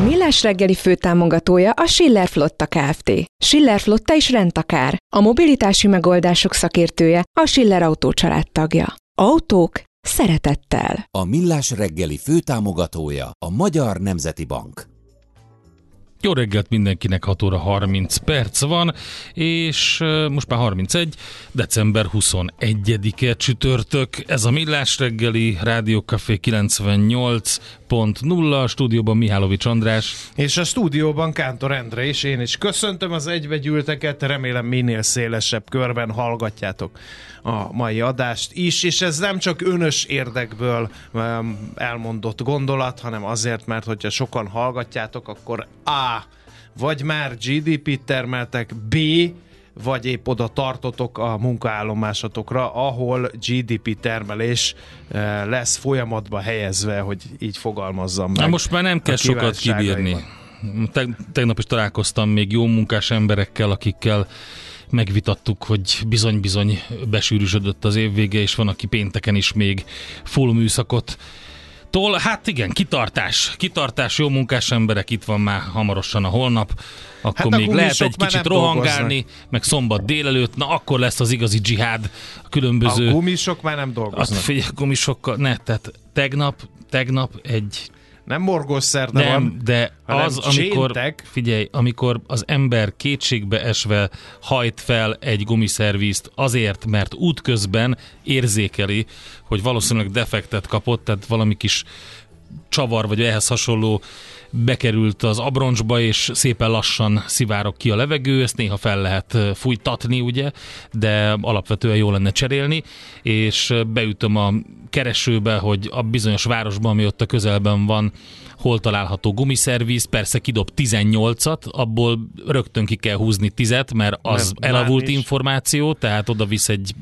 A Millás reggeli főtámogatója a Schiller Flotta Kft. Schiller Flotta is rendtakár. A mobilitási megoldások szakértője a Schiller Autó tagja. Autók szeretettel. A Millás reggeli főtámogatója a Magyar Nemzeti Bank. Jó reggelt mindenkinek, 6 óra 30 perc van, és most már 31, december 21-e csütörtök. Ez a Millás reggeli Rádiókafé 98.0, a stúdióban Mihálovics András. És a stúdióban Kántor Endre és én is köszöntöm az egybegyűlteket, remélem minél szélesebb körben hallgatjátok a mai adást is, és ez nem csak önös érdekből elmondott gondolat, hanem azért, mert hogyha sokan hallgatjátok, akkor A. Vagy már GDP-t termeltek, B. vagy épp oda tartotok a munkaállomásatokra, ahol GDP termelés uh, lesz folyamatba helyezve, hogy így fogalmazzam meg. Na most már nem kell sokat kibírni. Tegnap is találkoztam még jó munkás emberekkel, akikkel megvitattuk, hogy bizony-bizony besűrűsödött az év vége, és van, aki pénteken is még full műszakot Tol, hát igen, kitartás, kitartás, jó munkás emberek, itt van már hamarosan a holnap, akkor hát még lehet egy kicsit rohangálni, dolgoznak. meg szombat délelőtt, na akkor lesz az igazi dzsihád, a különböző... A gumisok már nem dolgoznak. Azt figyelj, gumisokkal, ne, tehát tegnap, tegnap egy nem morgos szerda nem, van, de az, amikor, cséntek. figyelj, amikor az ember kétségbe esve hajt fel egy gumiszervízt azért, mert útközben érzékeli, hogy valószínűleg defektet kapott, tehát valami kis csavar vagy ehhez hasonló bekerült az abroncsba, és szépen lassan szivárok ki a levegő, ezt néha fel lehet fújtatni, ugye, de alapvetően jó lenne cserélni, és beütöm a keresőbe, hogy a bizonyos városban, ami ott a közelben van, hol található gumiszerviz, persze kidob 18-at, abból rögtön ki kell húzni 10-et, mert az mert elavult is. információ, tehát oda visz egy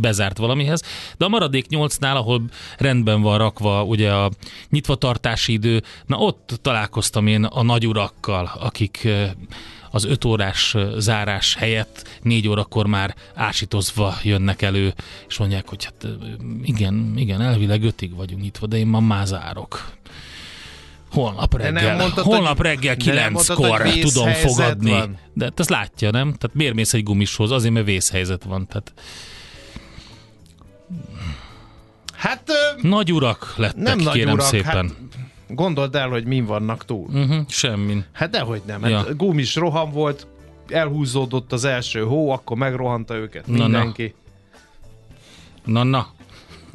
bezárt valamihez, de a maradék 8-nál, ahol rendben van rakva ugye a nyitvatartási idő, na ott találkoztam én a nagyurakkal, akik az öt órás zárás helyett négy órakor már ásítozva jönnek elő, és mondják, hogy hát igen, igen, elvileg ötig vagyunk nyitva, de én ma már zárok. Holnap reggel, mondtad, holnap hogy, reggel kilenckor tudom fogadni. Van. De ezt látja, nem? Tehát miért mész egy gumishoz? Azért, mert vészhelyzet van. Tehát... Hát... Nagy urak lettek, nem kérem nagy urak, szépen. Hát Gondold el, hogy min vannak túl. Uh-huh, semmin. Hát dehogy nem. Ja. Hát gumis roham volt, elhúzódott az első hó, akkor megrohanta őket na, mindenki. Na, na.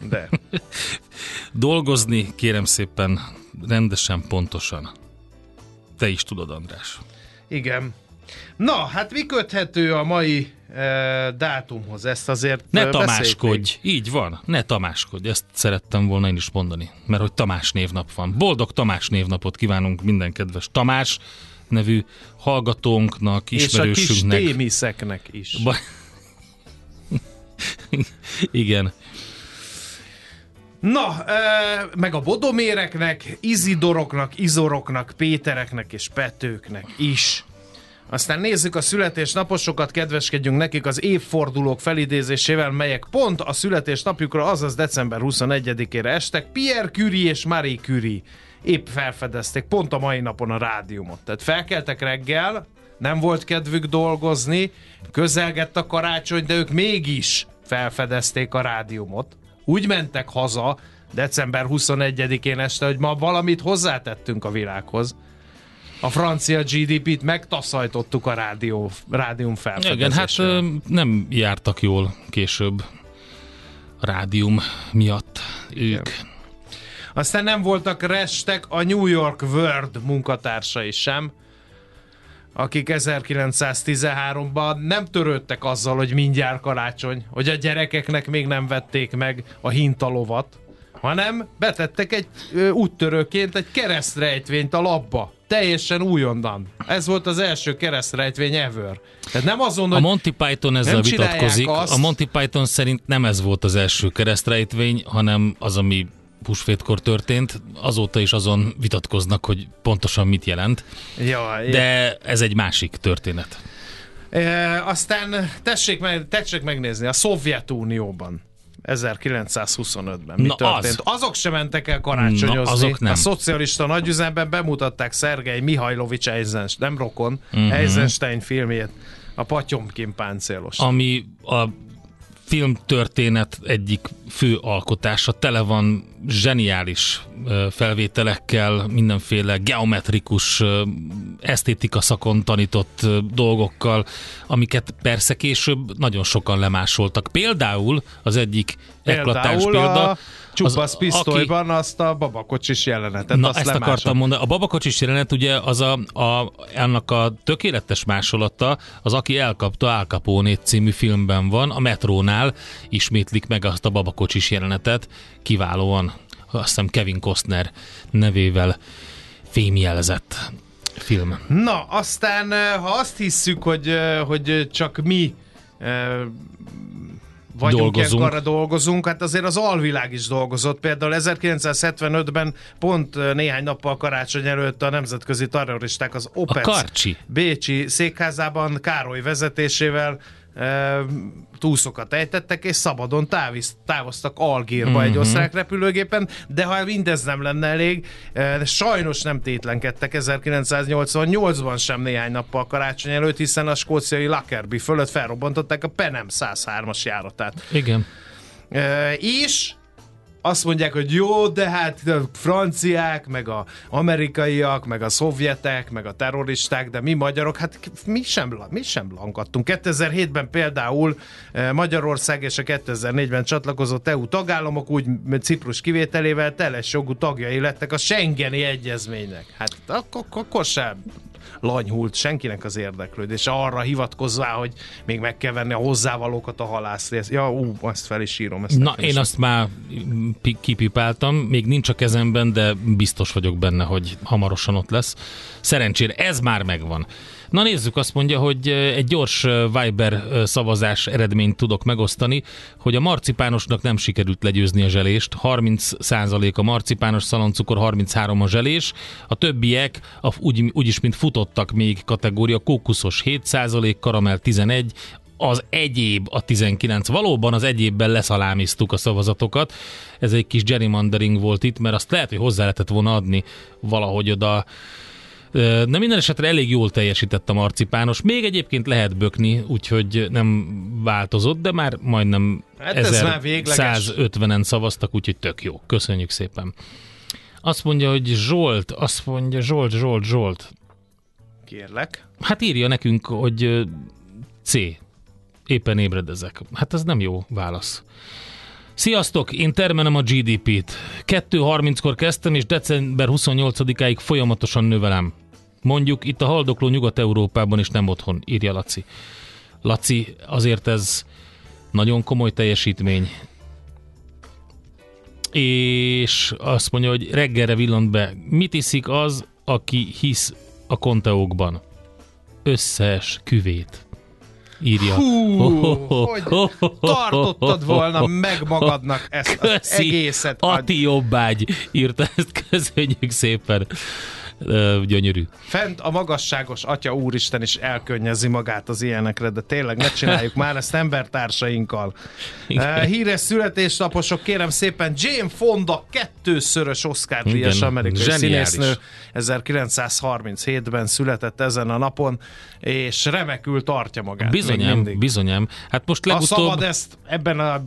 De. Dolgozni, kérem szépen, rendesen, pontosan. Te is tudod, András. Igen. Na, hát mi köthető a mai e, dátumhoz? Ezt azért Ne tamáskodj, így van, ne tamáskodj, ezt szerettem volna én is mondani, mert hogy Tamás névnap van. Boldog Tamás névnapot kívánunk minden kedves Tamás nevű hallgatónknak, ismerősünknek. És a kis témiszeknek is. Ba- Igen. Na, e, meg a bodoméreknek, izidoroknak, izoroknak, pétereknek és petőknek is Aztán nézzük a születésnaposokat, kedveskedjünk nekik az évfordulók felidézésével, melyek pont a születésnapjukra, azaz december 21-ére estek. Pierre Curie és Marie Curie épp felfedezték pont a mai napon a rádiumot. Tehát felkeltek reggel, nem volt kedvük dolgozni, közelgett a karácsony, de ők mégis felfedezték a rádiumot. Úgy mentek haza december 21-én este, hogy ma valamit hozzátettünk a világhoz. A francia GDP-t megtaszajtottuk a rádió, rádium Igen, hát nem jártak jól később a rádium miatt ők. Aztán nem voltak restek a New York World munkatársai sem, akik 1913-ban nem törődtek azzal, hogy mindjárt karácsony, hogy a gyerekeknek még nem vették meg a hintalovat, hanem betettek egy ö, úttörőként egy keresztrejtvényt a labba. Teljesen újonnan. Ez volt az első keresztrejtvény ever. Tehát nem azon, A Monty Python ezzel vitatkozik. azt. A Monty Python szerint nem ez volt az első keresztrejtvény, hanem az, ami húsvétkor történt. Azóta is azon vitatkoznak, hogy pontosan mit jelent. Ja, De ez egy másik történet. E, aztán tessék, meg, tessék megnézni, a Szovjetunióban 1925-ben mi Na történt? az. Azok sem mentek el karácsonyozni. Na, azok nem. A szocialista nagyüzemben bemutatták Szergej Mihajlovics Eisenstein, nem rokon, uh-huh. Eisenstein filmjét, a Patyomkin páncélos. Ami a filmtörténet egyik fő alkotása, tele van zseniális felvételekkel, mindenféle geometrikus, esztétika szakon tanított dolgokkal, amiket persze később nagyon sokan lemásoltak. Például az egyik eklatáns példa, a Csupasz aki- pisztolyban azt a babakocsis jelenetet. Na, azt ezt lemásolt. akartam mondani. A babakocsis jelenet ugye az a, a, annak a tökéletes másolata, az Aki elkapta Al Capone című filmben van, a metrónál ismétlik meg azt a babakocsis jelenetet, kiválóan, azt hiszem Kevin Costner nevével fémjelzett film. Na, aztán ha azt hisszük, hogy, hogy csak mi vagyunk Dolgozunk. ilyenkor dolgozunk, hát azért az alvilág is dolgozott. Például 1975-ben pont néhány nappal karácsony előtt a nemzetközi terroristák az OPEC. Bécsi székházában Károly vezetésével túszokat ejtettek, és szabadon táviz, távoztak Algírba Mhm. mm-hmm. egy osztrák repülőgépen, de ha mindez nem lenne elég, sajnos nem tétlenkedtek 1988-ban sem néhány nappal karácsony előtt, hiszen a skóciai Lockerbie fölött felrobbantották a Penem 103-as járatát. Igen. És azt mondják, hogy jó, de hát a franciák, meg a amerikaiak, meg a szovjetek, meg a terroristák, de mi magyarok, hát mi sem, mi sem lankadtunk. 2007-ben például eh, Magyarország és a 2004-ben csatlakozott EU tagállamok úgy Ciprus kivételével teljes jogú tagjai lettek a Schengeni Egyezménynek. Hát akkor, akkor sem lanyhult senkinek az érdeklődése arra hivatkozvá, hogy még meg kell venni a hozzávalókat a halászrészt. Ja, ú, azt fel is írom. Ezt Na, nekem is én azt már pi- kipipáltam, még nincs a kezemben, de biztos vagyok benne, hogy hamarosan ott lesz. Szerencsére ez már megvan. Na nézzük, azt mondja, hogy egy gyors Viber szavazás eredményt tudok megosztani, hogy a marcipánosnak nem sikerült legyőzni a zselést. 30% a marcipános szaloncukor, 33 a zselés. A többiek a, úgy, úgyis, mint futottak még kategória, kókuszos 7%, karamell 11, az egyéb a 19. Valóban az egyébben leszalámiztuk a szavazatokat. Ez egy kis gerrymandering volt itt, mert azt lehet, hogy hozzá lehetett volna adni valahogy oda. De minden esetre elég jól teljesített a marcipános. Még egyébként lehet bökni, úgyhogy nem változott, de már majdnem Hát ez már végleges. 1150-en szavaztak, úgyhogy tök jó. Köszönjük szépen. Azt mondja, hogy Zsolt, azt mondja Zsolt, Zsolt, Zsolt. Kérlek. Hát írja nekünk, hogy C. Éppen ébredezek. Hát ez nem jó válasz. Sziasztok, én termelem a GDP-t. 2.30-kor kezdtem, és december 28-áig folyamatosan növelem. Mondjuk itt a haldokló Nyugat-Európában is nem otthon, írja Laci. Laci, azért ez nagyon komoly teljesítmény. És azt mondja, hogy reggelre villant be. Mit iszik az, aki hisz a konteókban? Összes küvét. Írja. Hú, hogy tartottad volna meg magadnak ezt az Köszi, egészet. Ati Jobbágy írta ezt, köszönjük szépen. Gyönyörű. Fent a magasságos Atya Úristen is elkönnyezi magát az ilyenekre, de tényleg ne csináljuk már ezt embertársainkkal. Igen. Híres születésnaposok, kérem szépen, Jane Fonda kettőszörös Oscar díjas amerikai zseniális. színésznő 1937-ben született ezen a napon, és remekül tartja magát. Bizonyám, bizonyám. Hát most Ha legutóbb... szabad ezt ebben a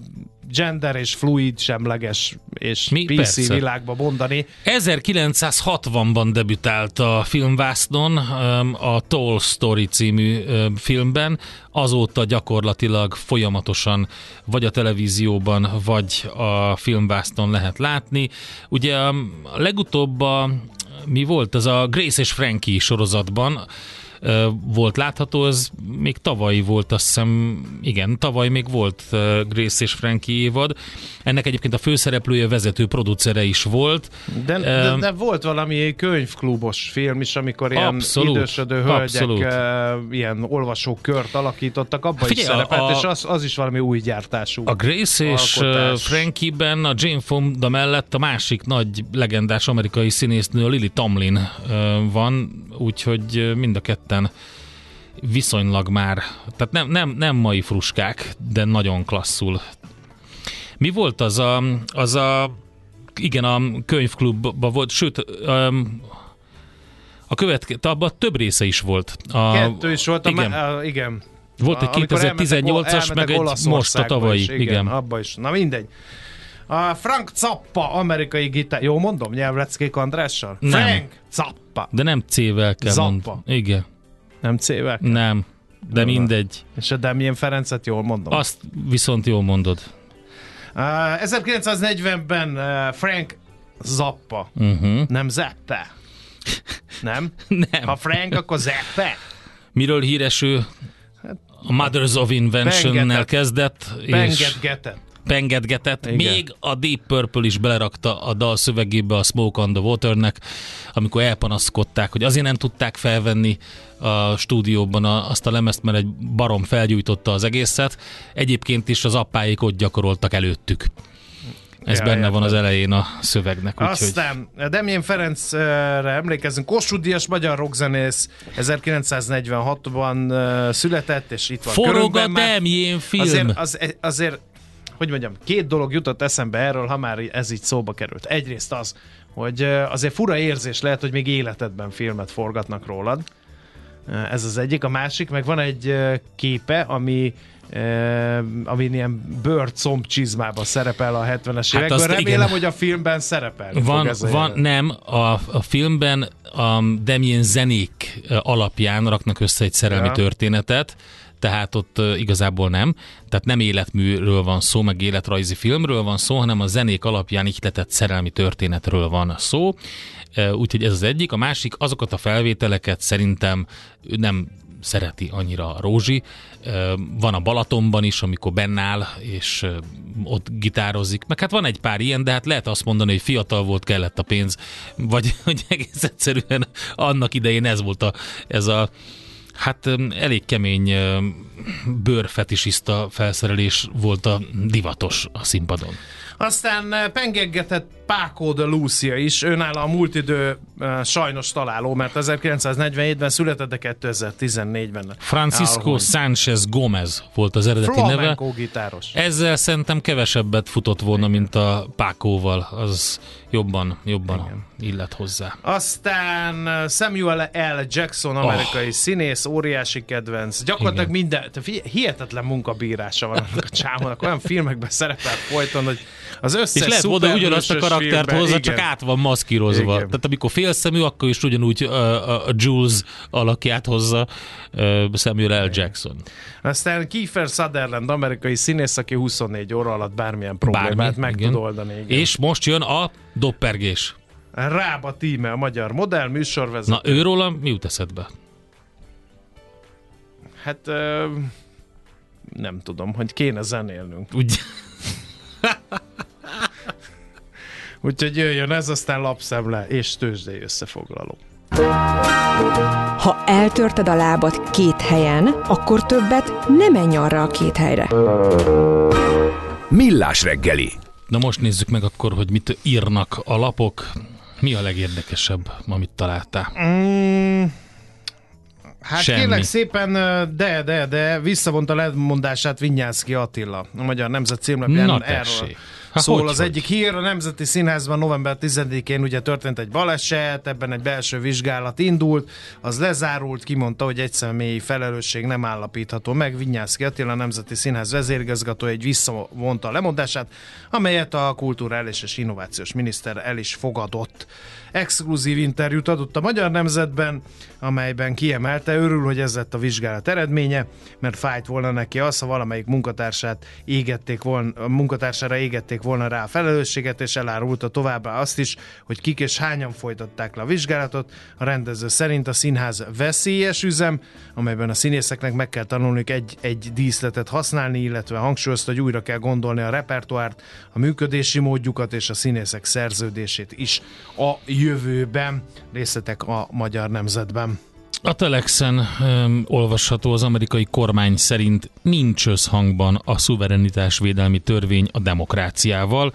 gender és fluid semleges és Mi? PC Persze. világban mondani. 1960-ban debütált a filmvásznon a Tall Story című filmben, azóta gyakorlatilag folyamatosan vagy a televízióban, vagy a filmvásznon lehet látni. Ugye legutóbb a, mi volt, ez a Grace és Frankie sorozatban, volt látható, ez még tavaly volt, azt hiszem, igen, tavaly még volt Grace és Frankie évad. Ennek egyébként a főszereplője, vezető producere is volt. De, de, de volt valami könyvklubos film is, amikor ilyen Abszolút, idősödő hölgyek abszolút. ilyen olvasókört alakítottak, abban is Figyelj, a- szerepelt, a- és az, az is valami új gyártású. A Grace és alkotás. uh, Frankie-ben a Jane Fonda mellett a másik nagy legendás amerikai színésznő, a Lily Tomlin van, úgyhogy mind a ketten viszonylag már, tehát nem, nem, nem mai fruskák, de nagyon klasszul. Mi volt az a, az a igen, a könyvklubban volt, sőt, um, a következő, abban több része is volt. A, Kettő is volt, a igen. igen. A, igen. Volt egy A- amikor elmentek- 2018-as, elmentek meg egy most a tavalyi. Is, Igen. igen, abba is. Na mindegy. A Frank Zappa, amerikai gitár... Jó mondom, nyelvleckék Andrással? Nem. Frank Zappa. De nem C-vel kell Zappa. mondani. Igen, Nem C-vel? nem. De mindegy. És a Damien Ferencet jól mondom. Azt viszont jól mondod. Uh, 1940-ben uh, Frank Zappa. Uh-huh. Nem Zappa. Nem? Nem. Ha Frank, akkor Zappa. Miről híres ő? A Mothers of Invention-nel kezdett, és Pengetgetett. Igen. Még a Deep Purple is belerakta a dal szövegébe a Smoke on the Waternek, amikor elpanaszkodták, hogy azért nem tudták felvenni a stúdióban azt a lemezt, mert egy barom felgyújtotta az egészet. Egyébként is az appáik ott gyakoroltak előttük. Ez Ja, benne van értem. az elején a szövegnek. Úgyhogy... Aztán Demjén Ferencre emlékezünk, Kossuth Díjas magyar rockzenész 1946-ban uh, született, és itt van Forog a. Demjén film. Azért, az, azért, hogy mondjam, két dolog jutott eszembe erről, ha már ez így szóba került. Egyrészt az, hogy uh, azért fura érzés lehet, hogy még életedben filmet forgatnak rólad. Uh, Ez az egyik. A másik, meg van egy uh, képe, ami amin ilyen bőrcomb csizmában szerepel a 70-es Hát években. Remélem, igen. hogy a filmben szerepel. Van, van nem, a, a filmben a Demjén zenék alapján raknak össze egy szerelmi Ja. történetet, tehát ott igazából nem. Tehát nem életműről van szó, meg életrajzi filmről van szó, hanem a zenék alapján ihletett szerelmi történetről van szó. Úgyhogy ez az egyik. A másik, azokat a felvételeket szerintem nem szereti annyira a Rózsi. Van a Balatonban is, amikor bennáll, és ott gitározik. Meg hát van egy pár ilyen, de hát lehet azt mondani, hogy fiatal volt, kellett a pénz, vagy hogy egész egyszerűen annak idején ez volt a, ez a Hát elég kemény bőrfetisista felszerelés volt a divatos a színpadon. Aztán eh, Paco de Lucia is, őnála a múlt idő eh, sajnos találó, mert 1947-ben született, de 2014-ben. Francisco. Sánchez Gomez volt az eredeti neve. Flamenco gitáros. Ezzel szerintem kevesebbet futott volna, mint a Pákóval. Az jobban, jobban illet hozzá. Aztán eh, Samuel L. Jackson, amerikai oh. színész, óriási kedvenc. Gyakorlatilag Igen. minden, tehát figyelj, hihetetlen munkabírása van annak a csámónak. Olyan filmekben szerepel folyton, hogy az összes És lehet oda ugyanazt a karaktert hozza, igen. csak át van maszkírozva. Igen. Tehát amikor félszemű, akkor is ugyanúgy a, a Jules alakját hozza Samuel L. Jackson. Aztán Kiefer Sutherland, amerikai színész, aki 24 óra alatt bármilyen problémát Bármi, meg igen. tud oldani. Igen. És most jön a doppergés. Rába Tíme, a magyar modell műsorvezető. Na őróla mi jut eszedbe? Hát ö, nem tudom, hogy kéne zenélnünk. Úgy, Úgyhogy jöjjön ez, aztán lapszemle és tőzsdei összefoglaló. Ha eltörted a lábad két helyen, akkor többet nem menj arra a két helyre. Millás reggeli. Na most nézzük meg akkor, hogy mit írnak a lapok. Mi a legérdekesebb, amit találtál? Mm, hát Semmi. kérlek szépen, de, de, de visszavonta lemondását Vinyánszki Attila, a Magyar Nemzet címlapján Na erről. tessék. Szól hogy, az hogy? egyik hír, a Nemzeti Színházban november 10-én ugye történt egy baleset, ebben egy belső vizsgálat indult, az lezárult, kimondta, hogy egy személyi felelősség nem állapítható meg. Vinyánszki Attila, a Nemzeti Színház vezérigazgató egy visszavonta a lemondását, amelyet a Kulturális és Innovációs Miniszter el is fogadott. Exkluzív interjút adott a Magyar Nemzetben, amelyben kiemelte, örül, hogy ez lett a vizsgálat eredménye, mert fájt volna neki az, ha valamelyik munkatársát égették volna, munkatársára égették volna rá a felelősséget, és elárulta továbbá azt is, hogy kik és hányan folytatták le a vizsgálatot. A rendező szerint a színház veszélyes üzem, amelyben a színészeknek meg kell tanulniuk egy, egy díszletet használni, illetve hangsúlyozta, hogy újra kell gondolni a repertoárt, a működési módjukat és a színészek szerződését is a jövőben. Részletek a Magyar Nemzetben. A Telexen öm, olvasható az amerikai kormány szerint nincs összhangban a szuverenitásvédelmi törvény a demokráciával.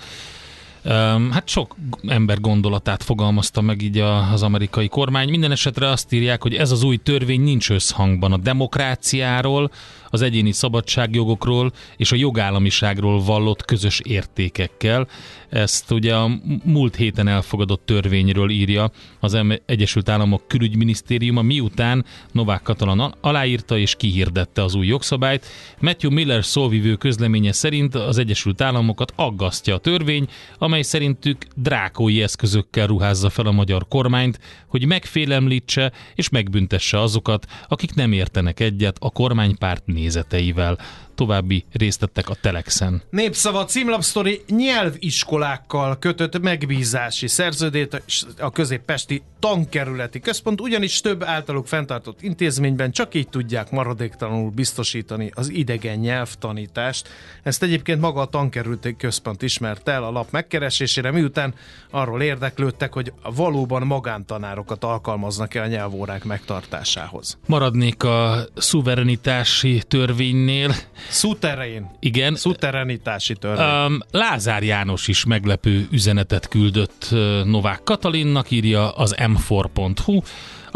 Öm, hát sok ember gondolatát fogalmazta meg így a, az amerikai kormány. Minden esetre azt írják, hogy ez az új törvény nincs összhangban a demokráciáról, az egyéni szabadságjogokról és a jogállamiságról vallott közös értékekkel. Ezt ugye a múlt héten elfogadott törvényről írja az Egyesült Államok külügyminisztériuma, miután Novák Katalan aláírta és kihirdette az új jogszabályt. Matthew Miller szóvivő közleménye szerint az Egyesült Államokat aggasztja a törvény, amely szerintük drákói eszközökkel ruházza fel a magyar kormányt, hogy megfélemlítse és megbüntesse azokat, akik nem értenek egyet a kormánypárt nézeteivel. További résztettek a Telexen. Népszava címlapsztori nyelviskolákkal kötött megbízási szerződést a középpesti tankerületi központ, ugyanis több általuk fenntartott intézményben csak így tudják maradéktalanul biztosítani az idegen nyelvtanítást. Ezt egyébként maga a tankerületi központ ismert el a lap megkeresésére, miután arról érdeklődtek, hogy valóban magántanárokat alkalmaznak-e a nyelvórák megtartásához. Maradnék a szuverenitási törvénynél. Szuterén. Igen, Szuterenitási törvény. Um, Lázár János is meglepő üzenetet küldött Novák Katalinnak, írja az m4.hu.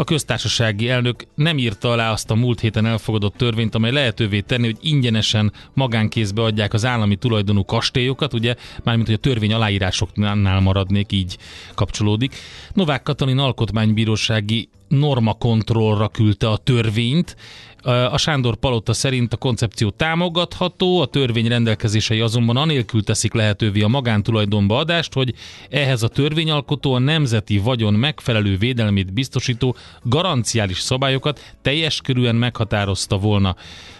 A köztársasági elnök nem írta alá azt a múlt héten elfogadott törvényt, amely lehetővé tenni, hogy ingyenesen magánkézbe adják az állami tulajdonú kastélyokat, ugye, mármint hogy a törvény aláírásoknál maradnék, így kapcsolódik. Novák Katalin alkotmánybírósági normakontrollra küldte a törvényt, a Sándor Palota szerint a koncepció támogatható, a törvény rendelkezései azonban anélkül teszik lehetővé a magántulajdonba adást, hogy ehhez a törvényalkotó a nemzeti vagyon megfelelő védelmét biztosító garanciális szabályokat teljes körűen meghatározta volna.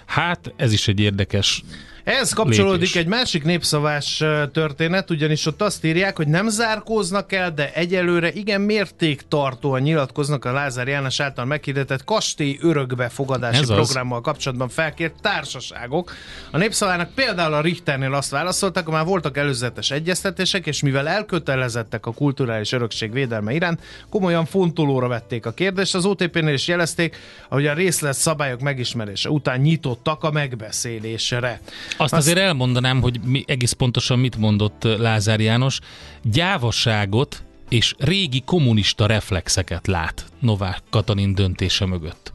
Hát ez is egy érdekes Ehhez kapcsolódik lépés. egy másik népszavás történet, ugyanis ott azt írják, hogy nem zárkóznak el, de egyelőre igen mértéktartóan nyilatkoznak a Lázár János által meghirdetett kastély örökbefogadási Ez az. programmal kapcsolatban felkért társaságok. A népszavának például a Richternél azt válaszoltak, hogy már voltak előzetes egyeztetések, és mivel elkötelezettek a kulturális örökség védelme iránt, komolyan fontolóra vették a kérdést. Az OTP-nél is jelezték, hogy a részlet szabályok megismerése után nyitottak a megbeszélésre. Azt azért elmondanám, hogy mi, egész pontosan mit mondott uh, Lázár János. Gyávaságot és régi kommunista reflexeket lát Novák Katalin döntése mögött.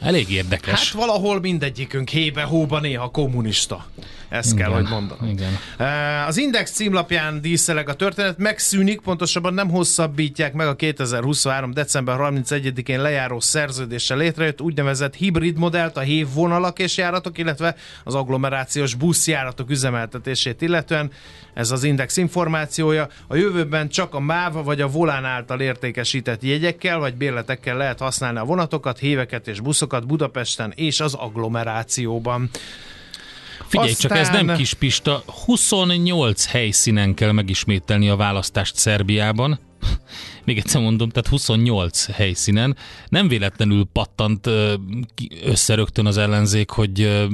Elég érdekes. Hát valahol mindegyikünk hébe-hóba néha kommunista. Ezt kell, hogy mondanom. igen. Az Index címlapján díszeleg a történet, megszűnik, pontosabban nem hosszabbítják meg a 2023. december 31-én lejáró szerződéssel létrejött úgynevezett hibrid modellt, a hév vonalak és járatok, illetve az agglomerációs buszjáratok üzemeltetését illetően. Ez az Index információja. A jövőben csak a MÁV vagy a Volán által értékesített jegyekkel vagy bérletekkel lehet használni a vonatokat, héveket és buszokat Budapesten és az agglomerációban. Figyelj, csak ez Aztán- nem kis pista. 28 helyszínen kell megismételni a választást Szerbiában. Még egyszer mondom, tehát 28 helyszínen. Nem véletlenül pattant össze rögtön az ellenzék, hogy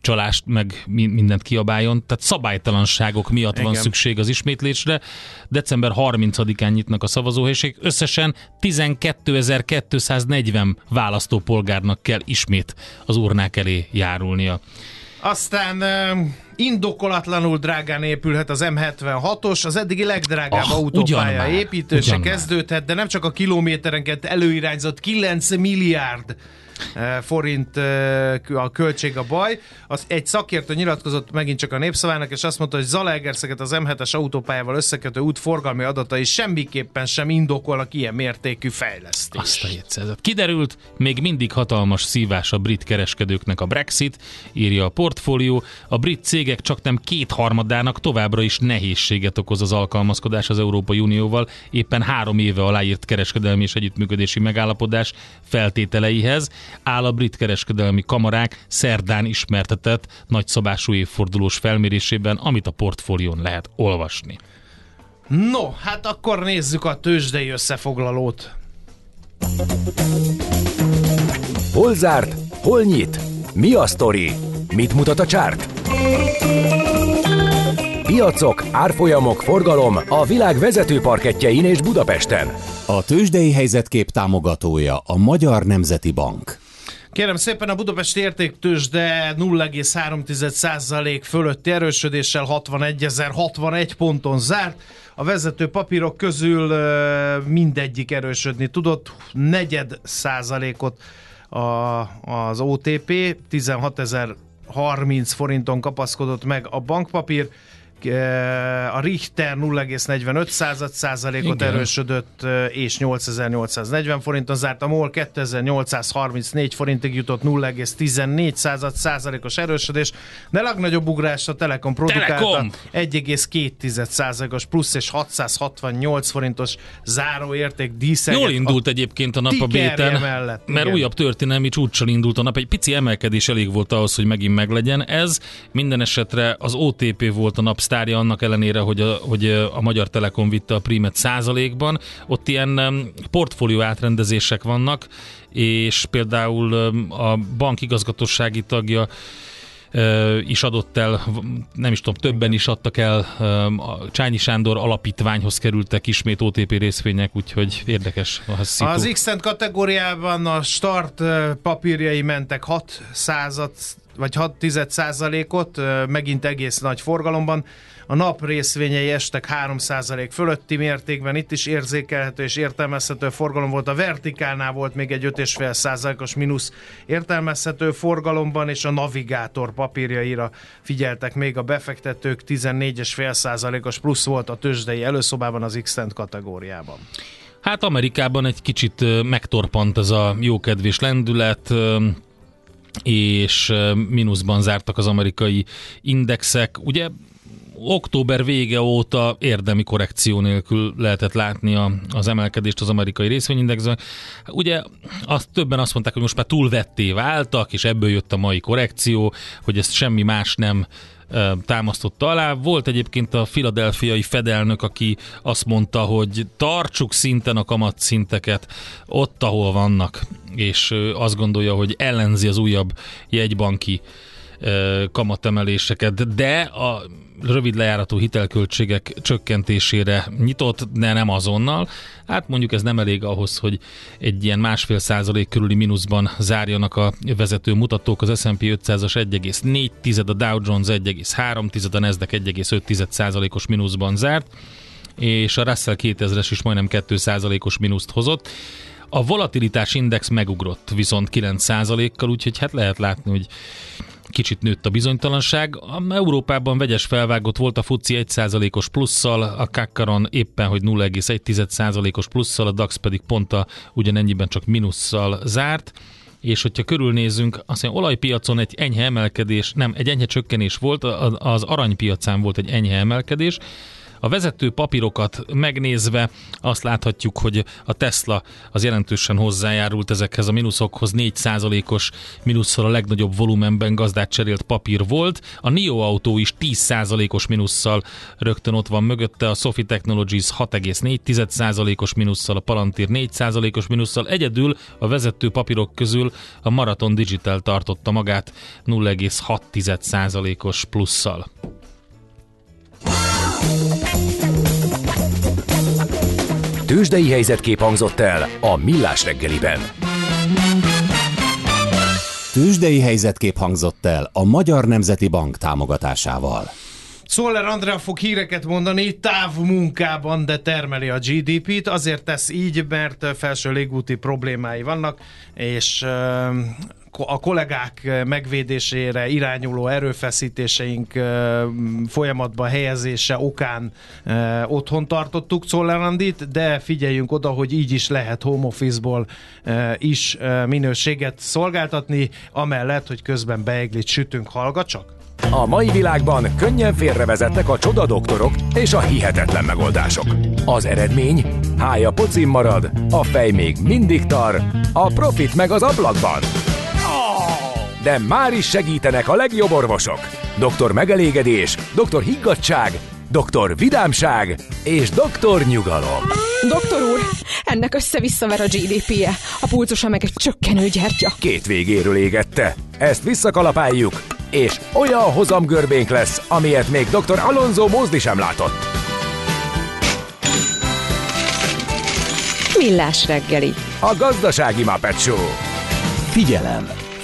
csalást meg mi- mindent kiabáljon. Tehát szabálytalanságok miatt van Igen. szükség az ismétlésre. December 30-án nyitnak a szavazóhelység. Összesen 12.240 választópolgárnak kell ismét az urnák elé járulnia. Aztán indokolatlanul drágán épülhet az M76-os, az eddigi legdrágább Ah, autópálya építése kezdődhet, de nem csak a kilométerenként előirányzott 9 milliárd forint eh, a költség a baj. Az egy szakértő nyilatkozott megint csak a népszavának, és azt mondta, hogy Zalaegerszeket az M7-es autópályával összekötő út forgalmi adatai semmiképpen sem indokolnak ilyen mértékű fejlesztést. Azt a hétszázat. Kiderült, még mindig hatalmas szívás a brit kereskedőknek a Brexit, írja a portfólió. A brit cégek csak nem kétharmadának továbbra is nehézséget okoz az alkalmazkodás az Európai Unióval, éppen három éve aláírt kereskedelmi és együttműködési megállapodás feltételeihez áll a brit kereskedelmi kamarák szerdán ismertetett nagyszabású évfordulós felmérésében, amit a portfólión lehet olvasni. No, hát akkor nézzük a tőzsdei összefoglalót. Hol zárt? Hol nyit? Mi a sztori? Mit mutat a csárt? Piacok, árfolyamok, forgalom a világ vezető parketjein és Budapesten. A tőzsdei helyzetkép támogatója a Magyar Nemzeti Bank. Kérem szépen a Budapesti értéktősde 0,3% fölötti erősödéssel 61.061 ponton zárt. A vezető papírok közül mindegyik erősödni tudott, negyed százalékot a, az OTP, 16.030 forinton kapaszkodott meg a bankpapír, a Richter 0,45 század százalékot Igen. erősödött, és 8840 forinton zárt. A MOL 2834 forintig jutott 0,14 század százalékos erősödés, de legnagyobb ugrás a Telekom produkálta Telekom! 1,2 százalékos plusz és 668 forintos záróérték díszelget. Jól indult egyébként a nap a béten, mellett, mert igen. újabb történelmi csúccsal indult a nap. Egy pici emelkedés elég volt ahhoz, hogy megint meglegyen ez. Minden esetre az OTP volt a nap sztárja annak ellenére, hogy a, hogy a Magyar Telekom vitte a prímet százalékban. Ott ilyen portfólió átrendezések vannak, és például a bank igazgatósági tagja is adott el, nem is tudom, többen is adtak el, a Csányi Sándor alapítványhoz kerültek ismét OTP részvények, úgyhogy érdekes a szitu. Az x kategóriában a start papírjai mentek 6 század, vagy 6 tized százalékot, ö, megint egész nagy forgalomban. A nap részvényei estek 3 százalék fölötti mértékben, itt is érzékelhető és értelmezhető forgalom volt. A vertikálnál volt még egy 5,5 százalékos mínusz értelmezhető forgalomban, és a navigátor papírjaira figyeltek még a befektetők, 14,5 százalékos plusz volt a tőzsdei előszobában az x kategóriában. Hát Amerikában egy kicsit megtorpant ez a jókedvés lendület, és mínuszban zártak az amerikai indexek. Ugye október vége óta érdemi korrekció nélkül lehetett látni a, az emelkedést az amerikai részvényindexben. Ugye azt, többen azt mondták, hogy most már túlvetté váltak, és ebből jött a mai korrekció, hogy ezt semmi más nem támasztotta alá. Volt egyébként a filadelfiai fedelnök, aki azt mondta, hogy tartsuk szinten a kamatszinteket ott, ahol vannak, és azt gondolja, hogy ellenzi az újabb jegybanki kamatemeléseket, de a rövid lejáratú hitelköltségek csökkentésére nyitott, de nem azonnal. Hát mondjuk ez nem elég ahhoz, hogy egy ilyen másfél százalék körüli mínuszban zárjanak a vezető mutatók. Az S&P 500-as 1,4 tized, a Dow Jones 1,3 tized, a Nasdaq 1,5 tized százalékos mínuszban zárt, és a Russell 2000-es is majdnem 2 százalékos mínuszt hozott. A volatilitás index megugrott viszont 9%-kal, úgyhogy hát lehet látni, hogy kicsit nőtt a bizonytalanság. Európában vegyes felvágott volt a FUCI 1%-os plusszal, a Kakkaron éppen, hogy 0,1%-os plusszal, a DAX pedig pont a ugyanennyiben csak minusszal zárt és hogyha körülnézünk, azt mondja, olajpiacon egy enyhe emelkedés, nem, egy enyhe csökkenés volt, az aranypiacán volt egy enyhe emelkedés, a vezető papírokat megnézve azt láthatjuk, hogy a Tesla az jelentősen hozzájárult ezekhez a mínuszokhoz, 4%-os mínusszal a legnagyobb volumenben gazdát cserélt papír volt. A NIO autó is 10%-os mínusszal rögtön ott van mögötte, a Sophie Technologies 6,4%-os mínusszal, a Palantir 4%-os mínusszal. Egyedül a vezető papírok közül a Marathon Digital tartotta magát 0,6%-os plusszal. Tőzsdei helyzetkép hangzott el a Millás reggeliben. Tőzsdei helyzetkép hangzott el a Magyar Nemzeti Bank támogatásával. Szoller Andrea fog híreket mondani, távmunkában, de termeli a GDP-t. Azért tesz így, mert felső légúti problémái vannak, és a kollégák megvédésére irányuló erőfeszítéseink folyamatban helyezése okán otthon tartottuk Czollerandit, de figyeljünk oda, hogy így is lehet home office-ból is minőséget szolgáltatni, amellett, hogy közben beeglit sütünk, hallgat csak! A mai világban könnyen félrevezetnek a csoda doktorok és a hihetetlen megoldások. Az eredmény? Hája pocim marad, a fej még mindig tar, a profit meg az ablakban. De már is segítenek a legjobb orvosok. Doktor megelégedés, doktor higgadság, doktor vidámság és doktor nyugalom. Doktor úr, ennek össze-visszaver a GDP-je, a pulcosa meg egy csökkenő gyertya. Két végéről égette. Ezt visszakalapáljuk, és olyan hozamgörbénk lesz, amilyet még dr. Alonso Mózdi sem látott. Millás reggeli. A gazdasági Muppet Show. Figyelem!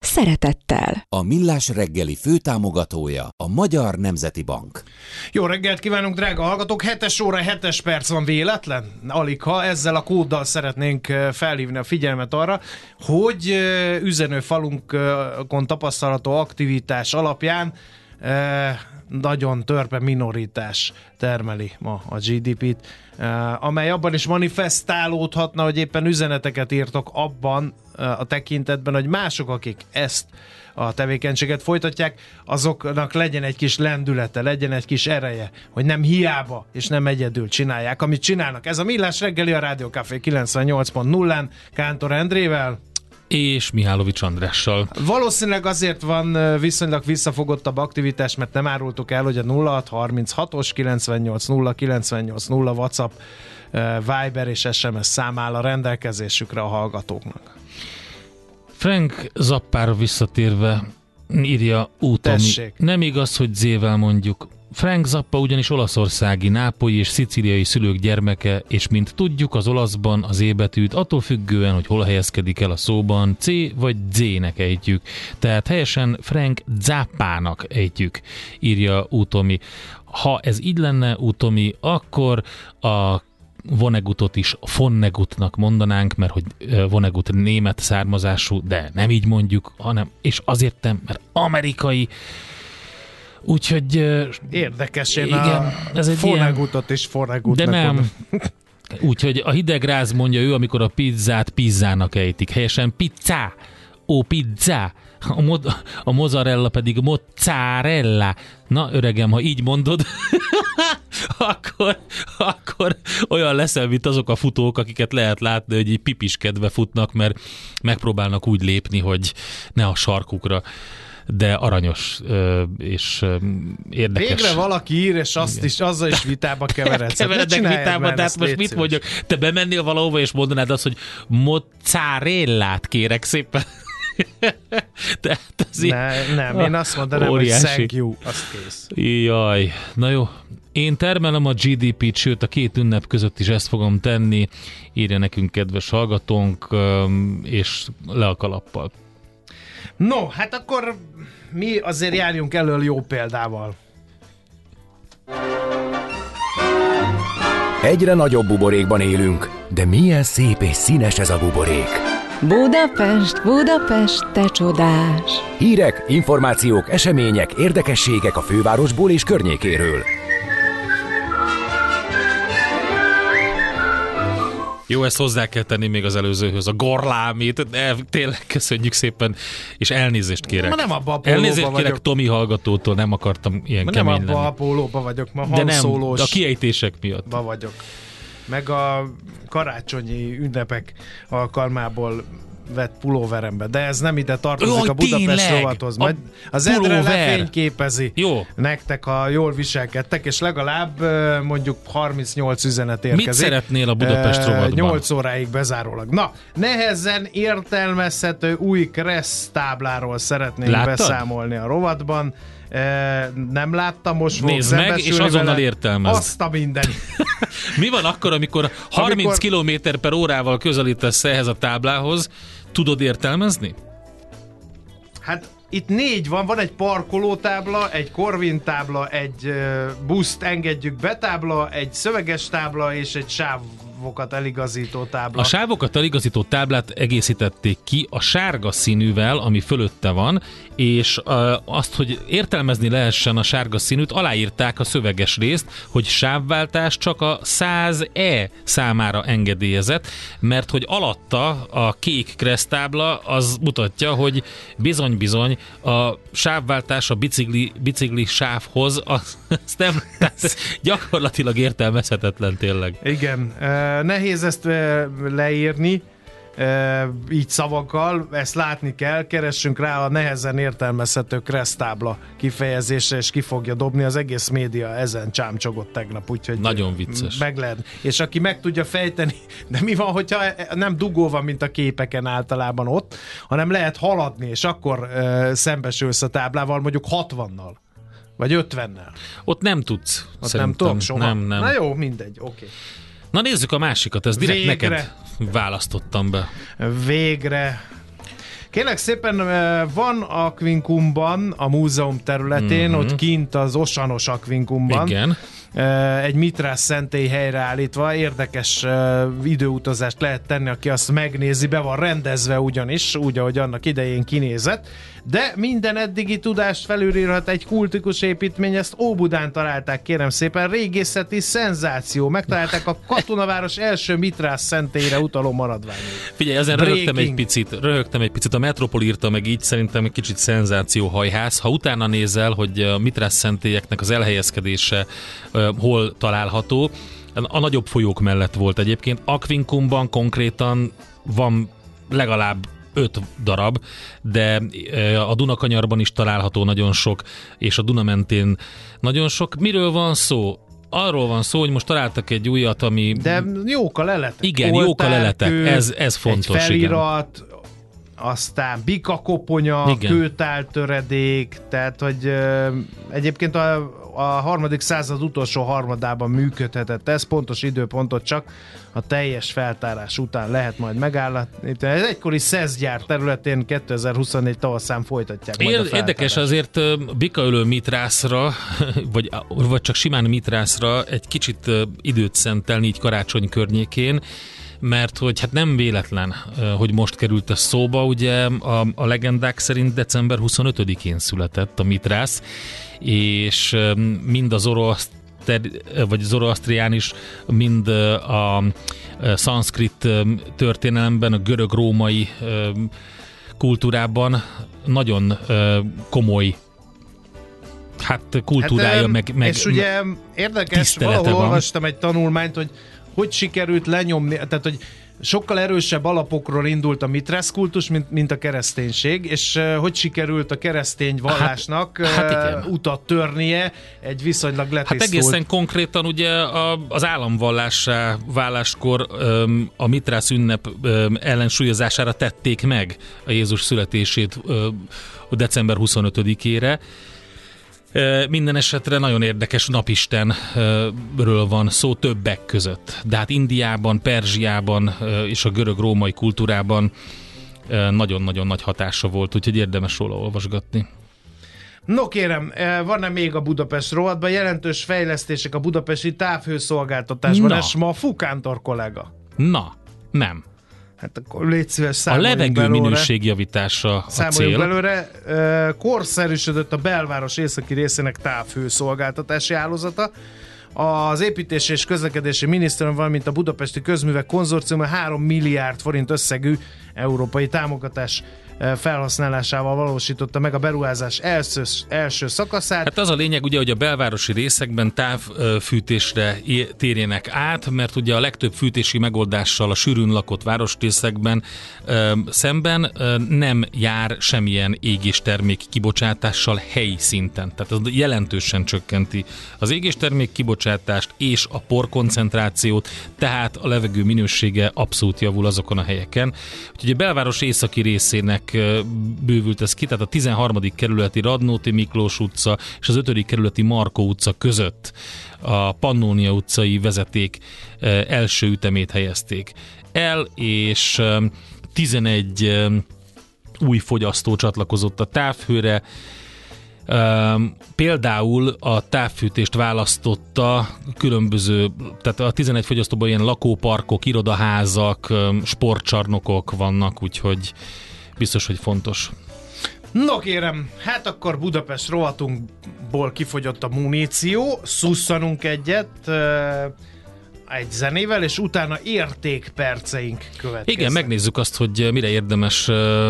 szeretettel. A Millás reggeli főtámogatója a Magyar Nemzeti Bank. Jó reggelt kívánunk, drága hallgatók! 7 óra 7 perc van véletlen? Alig ha ezzel a kóddal szeretnénk felhívni a figyelmet arra, hogy üzenőfalunkon tapasztalható aktivitás alapján nagyon törpe minoritás termeli ma a GDP-t, amely abban is manifestálódhatna, hogy éppen üzeneteket írtok abban a tekintetben, hogy mások, akik ezt a tevékenységet folytatják, azoknak legyen egy kis lendülete, legyen egy kis ereje, hogy nem hiába és nem egyedül csinálják, amit csinálnak. Ez a Millás reggeli a Rádió Café 98.0-án Kántor Endrével, és Mihálovics Andrással. Valószínűleg azért van viszonylag visszafogottabb aktivitás, mert nem árultuk el, hogy a 0636-os 980 980 WhatsApp, Viber és SMS szám áll a rendelkezésükre a hallgatóknak. Frank Zappára visszatérve írja úton. Nem igaz, hogy zével mondjuk. Frank Zappa ugyanis olaszországi, nápolyi és szicíliai szülők gyermeke, és mint tudjuk, az olaszban az ébetűt attól függően, hogy hol helyezkedik el a szóban, C vagy Z-nek ejtjük. Tehát helyesen Frank Zappának ejtjük, írja Utomi. Ha ez így lenne, Utomi, akkor a Vonegutot is Fonnegutnak mondanánk, mert hogy Vonegut német származású, de nem így mondjuk, hanem, és azért nem, mert amerikai, Úgyhogy... Érdekes, én igen, a ez egy Fonegutot ilyen... is Fonegutnak De nem. Úgyhogy a hidegráz mondja ő, amikor a pizzát pizzának ejtik. Helyesen pizza, ó pizza. A, mod, a mozzarella pedig mozzarella. Na öregem, ha így mondod, akkor, akkor olyan leszel, mint azok a futók, akiket lehet látni, hogy így pipiskedve futnak, mert megpróbálnak úgy lépni, hogy ne a sarkukra de aranyos és érdekes. Végre valaki ír, és azt Igen. is, azzal is vitába keveredsz. Keveredek vitába, de hát most mit mondjuk? Te bemennél valahova, és mondanád azt, hogy mozzarellát kérek szépen. De ez ne, nem, én azt mondanám, óriási. hogy thank you, azt kész. Jaj, na jó. Én termelem a GDP-t, sőt a két ünnep között is ezt fogom tenni, írja nekünk kedves hallgatónk, és le a kalappal. No, hát akkor mi azért járjunk elől jó példával. Egyre nagyobb buborékban élünk, de milyen szép és színes ez a buborék. Budapest, Budapest, te csodás! Hírek, információk, események, érdekességek a fővárosból és környékéről. Jó, ezt hozzá kell tenni még az előzőhöz, a gorlámét, de tényleg köszönjük szépen, és elnézést kérek. Ma nem abba a Elnézést kérek vagyok. Tomi hallgatótól, nem akartam ilyen ma kemény nem abba a pólóba vagyok, ma de nem, a kiejtések miatt. Ba vagyok. Meg a karácsonyi ünnepek alkalmából vett pulóverembe, de ez nem ide tartozik Jaj, a Budapest tényleg! rovathoz. A Majd az Edre lefényképezi Jó. nektek, ha jól viselkedtek, és legalább mondjuk 38 üzenet érkezik. Mit szeretnél a Budapest rovatban? 8 óráig bezárólag. Na, nehezen értelmezhető új kereszt tábláról szeretnénk Láttad? beszámolni a rovatban. Nem láttam, most Nézd meg, és azonnal vele. értelmezd. Azt a minden. Mi van akkor, amikor 30 Amikor- km per órával közelítesz ehhez a táblához, tudod értelmezni? Hát itt négy van, van egy parkolótábla, egy Corvin tábla, egy buszt engedjük be tábla, egy szöveges tábla és egy sávokat eligazító tábla. A sávokat eligazító táblát egészítették ki a sárga színűvel, ami fölötte van, és azt, hogy értelmezni lehessen a sárga színűt, aláírták a szöveges részt, hogy sávváltás csak a 100E számára engedélyezett, mert hogy alatta a kék keresztábla az mutatja, hogy bizony-bizony a sávváltás a bicikli, bicikli sávhoz, az, az nem, tehát gyakorlatilag értelmezhetetlen tényleg. Igen, nehéz ezt uh, leírni, uh, így szavakkal, ezt látni kell, keressünk rá a nehezen értelmezhető keresztábla kifejezésre, és ki fogja dobni, az egész média ezen csámcsogott tegnap, úgyhogy Nagyon vicces. Meg lehet. És aki meg tudja fejteni, de mi van, hogyha nem dugó van, mint a képeken általában ott, hanem lehet haladni, és akkor uh, szembesülsz a táblával, mondjuk 60-nal, vagy 50-nel. Ott nem tudsz. Ott szerintem. nem tudok soha. Nem, nem. Na jó, mindegy, oké. Okay. Na nézzük a másikat, ez direkt Végre. neked választottam be. Végre. Kérlek szépen, van Akvinkumban, a múzeum területén, mm-hmm. ott kint az Osanos Akvinkumban. Igen. egy Mitrás szentély helyreállítva, érdekes időutazást lehet tenni, aki azt megnézi, be van rendezve ugyanis, úgy, ahogy annak idején kinézett, de minden eddigi tudást felülírhat egy kultikus építmény, ezt Óbudán találták, kérem szépen, régészeti szenzáció, megtalálták a katonaváros első Mitrás szentélyre utaló maradványait. Figyelj, ezen Breaking. röhögtem egy picit, röhögtem egy picit, a Metropol írta meg így, szerintem egy kicsit szenzációhajház. Ha utána nézel, hogy a Mitrás szentélyeknek az elhelyezkedése hol található, a nagyobb folyók mellett volt egyébként. Akvinkumban konkrétan van legalább öt darab, de a Dunakanyarban is található nagyon sok, és a Duna mentén nagyon sok. Miről van szó? Arról van szó, hogy most találtak egy újat, ami... De jók a leletek. Igen, jók a leletek. Oltárkő, Ez- ez fontos, Egy felirat, aztán bikakoponya, Igen. kőtáltöredék, tehát hogy ö, egyébként a, a harmadik század utolsó harmadában működhetett ez, pontos időpontot csak a teljes feltárás után lehet majd megállapítani. Ez egykori szezgyár területén 2024 tavaszán folytatják majd a Ér- feltárást. érdekes azért bikaölő mitrászra, vagy, vagy csak simán mitrászra egy kicsit időt szentelni így karácsony környékén, mert hogy hát nem véletlen, hogy most került ez szóba, ugye a, a legendák szerint december 25-én született a mitrász, és mind az orosz vagy zoroasztrián is, mind a szanszkrit történelemben, a görög-római kultúrában nagyon komoly hát kultúrája, Hát, meg, meg és ugye érdekes, valahol van. olvastam egy tanulmányt, hogy hogy sikerült lenyomni, tehát hogy sokkal erősebb alapokról indult a mitrász kultus, mint, mint a kereszténység, és hogy sikerült a keresztény vallásnak hát hát, igen. utat törnie egy viszonylag Hát letisztult... egészen konkrétan ugye a, az államvallássá váláskor öm, a Mitrász ünnep öm, ellensúlyozására tették meg a Jézus születését öm, december 25-ére. Minden esetre nagyon érdekes napistenről van szó többek között. De hát Indiában, Perzsiában és a görög-római kultúrában nagyon-nagyon nagy hatása volt, úgyhogy érdemes róla olvasgatni. No kérem, van-e még a Budapest rovatban jelentős fejlesztések a budapesti távhőszolgáltatásban? Na. Ez ma a Fukántor kollega. Na, nem. Hát akkor légy szíves, A levegő belőle. minőség javítása a Számoljunk cél. belőle. Ö, Korszerűsödött a belváros északi részének távhőszolgáltatási hálózata. Az építési és közlekedési minisztérium, valamint a Budapesti Közművek Konzorcium 3 milliárd forint összegű európai támogatás felhasználásával valósította meg a beruházás első, első szakaszát. Hát az a lényeg ugye, hogy a belvárosi részekben távfűtésre térjenek át, mert ugye a legtöbb fűtési megoldással a sűrűn lakott városrészekben szemben nem jár semmilyen égéstermék kibocsátással helyi szinten. Tehát az jelentősen csökkenti az égéstermék kibocsátást és a porkoncentrációt, tehát a levegő minősége abszolút javul azokon a helyeken. Úgyhogy a belváros északi részének bővült ez ki, tehát a 13. kerületi Radnóti Miklós utca és az 5. kerületi Markó utca között a Pannónia utcai vezeték első ütemét helyezték el, és 11 új fogyasztó csatlakozott a távhőre, például a távfűtést választotta különböző, tehát a 11 fogyasztóban ilyen lakóparkok, irodaházak, sportcsarnokok vannak, úgyhogy biztos, hogy fontos. No kérem, hát akkor Budapest rovatunkból kifogyott a muníció, szusszanunk egyet, egy zenével, és utána értékperceink következnek. Igen, megnézzük azt, hogy mire érdemes,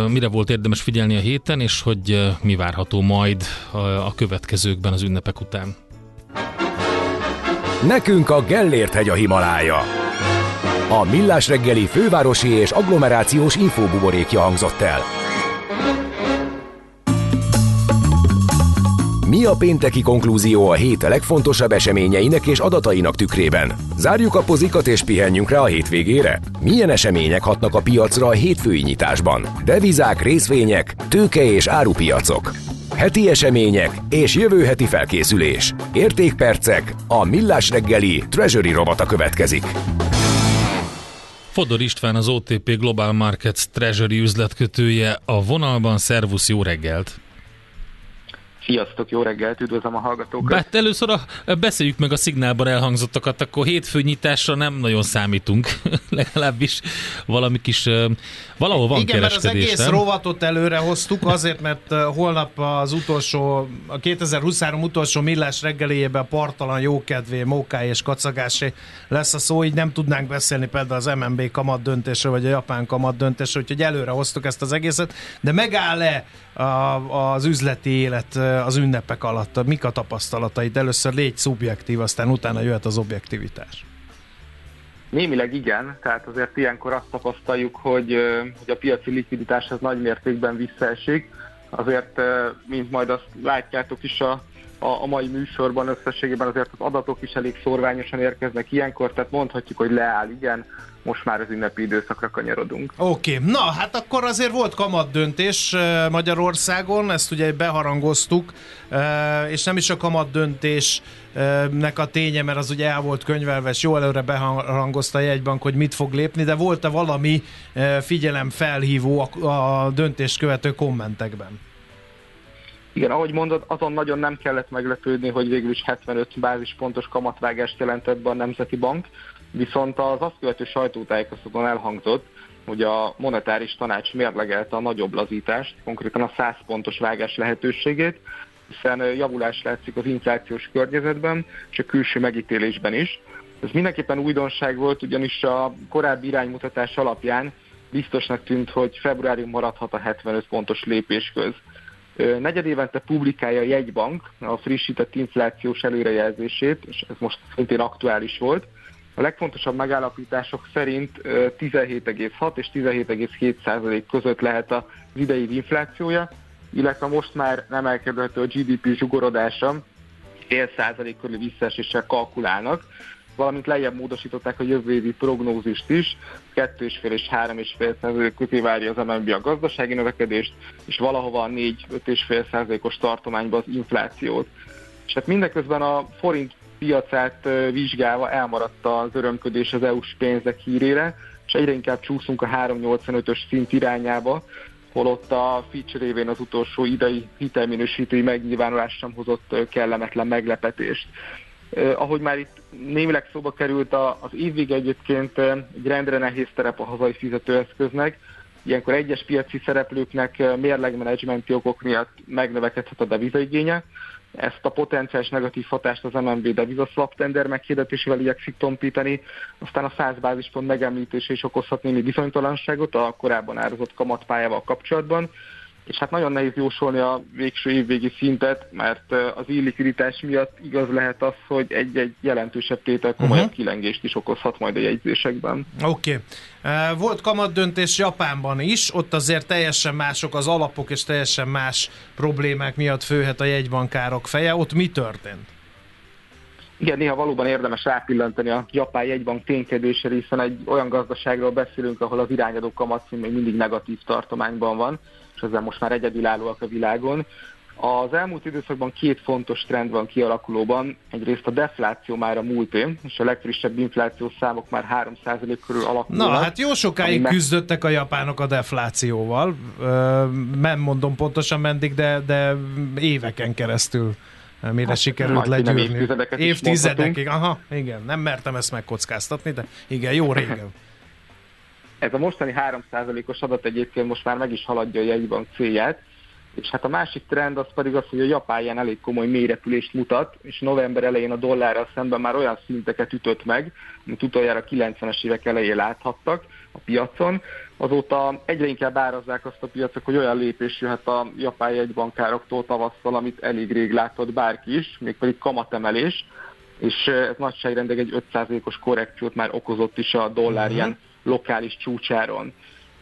mire volt érdemes figyelni a héten, és hogy mi várható majd a következőkben az ünnepek után. Nekünk a Gellért hegy a Himalája. A Millás reggeli fővárosi és agglomerációs infóbuborékja hangzott el. Mi a pénteki konklúzió a hét legfontosabb eseményeinek és adatainak tükrében? Zárjuk a pozikat és pihenjünk rá a hétvégére? Milyen események hatnak a piacra a hétfői nyitásban? Devizák, részvények, tőke és árupiacok. Heti események és jövő heti felkészülés. Értékpercek, a Millás reggeli Treasury rovata következik. Fodor István az OTP Global Markets Treasury üzletkötője a vonalban. Szervusz, jó reggelt! Sziasztok, jó reggelt, üdvözlöm a hallgatókat! Hát először a, beszéljük meg a szignálban elhangzottakat, akkor hétfő nyitásra nem nagyon számítunk, legalábbis valami kis, valahol van Igen, kereskedés, mert az egész nem? rovatot előre hoztuk, azért, mert holnap az utolsó, a 2023 utolsó millás reggeléjében partalan jókedvé, móká és kacagásé lesz a szó, így nem tudnánk beszélni például az MNB kamat döntésről, vagy a japán kamat döntésről, úgyhogy előre hoztuk ezt az egészet, de megáll-e a, az üzleti élet az ünnepek alatt? Mik a tapasztalataid? Először légy szubjektív, aztán utána jöhet az objektivitás. Némileg igen, tehát azért ilyenkor azt tapasztaljuk, hogy, hogy a piaci likviditás az nagy mértékben visszaesik. Azért, mint majd azt látjátok is a, a, a mai műsorban összességében azért az adatok is elég szorványosan érkeznek ilyenkor, tehát mondhatjuk, hogy leáll, igen, most már az ünnepi időszakra kanyarodunk. Oké, okay. na hát akkor azért volt kamat döntés Magyarországon, ezt ugye beharangoztuk, és nem is a kamat döntésnek a ténye, mert az ugye el volt könyvelve, és jó előre beharangozta a jegybank, hogy mit fog lépni, de volt-e valami figyelem felhívó a, döntést követő kommentekben? Igen, ahogy mondod, azon nagyon nem kellett meglepődni, hogy végül is 75 bázispontos kamatvágást jelentett be a Nemzeti Bank, viszont az azt követő sajtótájékoztatón elhangzott, hogy a monetáris tanács mérlegelte a nagyobb lazítást, konkrétan a 100 pontos vágás lehetőségét, hiszen javulás látszik az inflációs környezetben és a külső megítélésben is. Ez mindenképpen újdonság volt, ugyanis a korábbi iránymutatás alapján biztosnak tűnt, hogy februárig maradhat a 75 pontos lépésköz. Negyedévente publikálja a jegybank a frissített inflációs előrejelzését, és ez most szintén aktuális volt. A legfontosabb megállapítások szerint 17,6 és 17,7 százalék között lehet az idei inflációja, illetve most már nem elkerülhető a GDP zsugorodása, fél százalék körül visszaeséssel kalkulálnak, valamint lejjebb módosították a jövő évi prognózist is, 2,5 és 3,5 százalék közé várja az MNB a gazdasági növekedést, és valahova a 4-5,5 százalékos tartományba az inflációt. És hát mindeközben a forint piacát vizsgálva elmaradt az örömködés az EU-s pénzek hírére, és egyre inkább csúszunk a 3,85-ös szint irányába, holott a Fitch révén az utolsó idei hitelminősítői megnyilvánulás sem hozott kellemetlen meglepetést. Ahogy már itt némileg szóba került, az évvég egyébként egy rendre nehéz terep a hazai fizetőeszköznek, ilyenkor egyes piaci szereplőknek mérlegmenedzsmenti okok miatt megnövekedhet a devizaigénye, ezt a potenciális negatív hatást az MNB devizaszwap tender meghirdetésével igyekszik tompítani, aztán a 100 bázispont megemlítése is okozhat némi bizonytalanságot a korábban árazott kamatpályával kapcsolatban, és hát nagyon nehéz jósolni a végső évvégi szintet, mert az illikviditás miatt igaz lehet az, hogy egy-egy jelentősebb tétel komolyabb uh-huh. kilengést is okozhat majd a jegyzésekben. Oké. Okay. Volt kamat döntés Japánban is, ott azért teljesen mások az alapok, és teljesen más problémák miatt főhet a jegybankárok feje. Ott mi történt? Igen, néha valóban érdemes rápillantani a japán jegybank ténykedésre, hiszen egy olyan gazdaságról beszélünk, ahol az irányadó kamatszín még mindig negatív tartományban van és ezzel most már egyedülállóak a világon. Az elmúlt időszakban két fontos trend van kialakulóban. Egyrészt a defláció már a múlté, és a legfrissebb inflációs számok már 3% körül alakulnak. Na, hát jó sokáig meg... küzdöttek a japánok a deflációval. Nem mondom pontosan mendig, de, de éveken keresztül mire hát, sikerült legyűrni. Évtizedekig, aha, igen, nem mertem ezt megkockáztatni, de igen, jó régen. Ez a mostani 3%-os adat egyébként most már meg is haladja a jegybank célját, és hát a másik trend az pedig az, hogy a japán elég komoly mélyrepülést mutat, és november elején a dollárral szemben már olyan szinteket ütött meg, amit utoljára 90-es évek elején láthattak a piacon. Azóta egyre inkább árazzák azt a piacok, hogy olyan lépés jöhet a japán jegybankároktól tavasszal, amit elég rég látott bárki is, mégpedig kamatemelés, és ez nagyságrendileg egy 5%-os korrekciót már okozott is a dollár uh-huh. Lokális csúcsáron.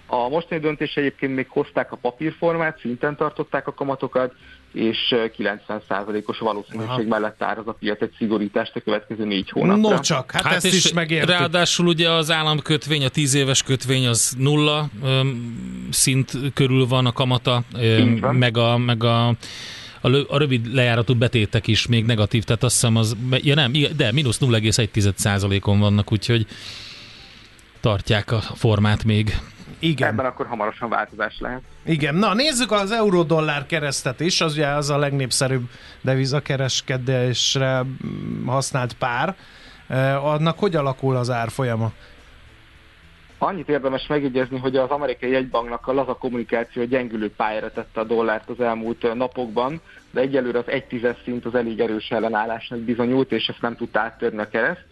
A mostani döntés egyébként még hozták a papírformát, szinten tartották a kamatokat, és 90%-os valószínűség Aha. mellett áraz a piac egy szigorítást a következő négy hónapra. No csak, hát, hát ezt is megértük. Ráadásul ugye az államkötvény, a 10 éves kötvény az nulla öm, szint körül van a kamata, öm, meg a, meg a a, rövid lejáratú betétek is még negatív, tehát azt hiszem az, ja nem, de mínusz 0,1%-on vannak, úgyhogy tartják a formát még. Igen. Ebben akkor hamarosan változás lehet. Igen, na nézzük az euró-dollár keresztet is, az ugye az a legnépszerűbb devizakereskedésre használt pár. Annak hogy alakul az árfolyama? Annyit érdemes megjegyezni, hogy az amerikai jegybanknak a laza kommunikáció gyengülő pályára tette a dollárt az elmúlt napokban, de egyelőre az egy tízes szint az elég erős ellenállásnak bizonyult, és ezt nem tudta áttörni a kereszt.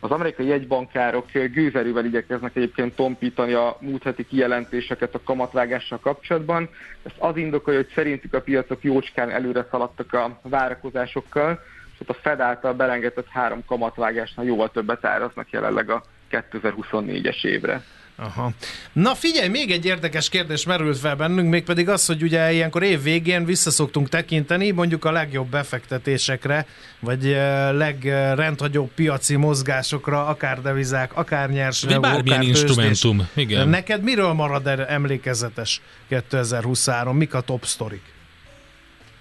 Az amerikai jegybankárok gőzerővel igyekeznek egyébként tompítani a múlt heti kijelentéseket a kamatvágással kapcsolatban. Ezt az indokolja, hogy szerintük a piacok jócskán előre szaladtak a várakozásokkal, és a Fed által belengedett három kamatvágásnál jóval többet áraznak jelenleg a 2024-es évre. Aha. Na figyelj, még egy érdekes kérdés merült fel bennünk, mégpedig az, hogy ugye ilyenkor év végén visszaszoktunk tekinteni mondjuk a legjobb befektetésekre, vagy legrendhagyóbb piaci mozgásokra, akár devizák, akár nyersanyagok, bármilyen akár instrumentum. Igen. Neked miről marad emlékezetes 2023? Mik a top sztorik?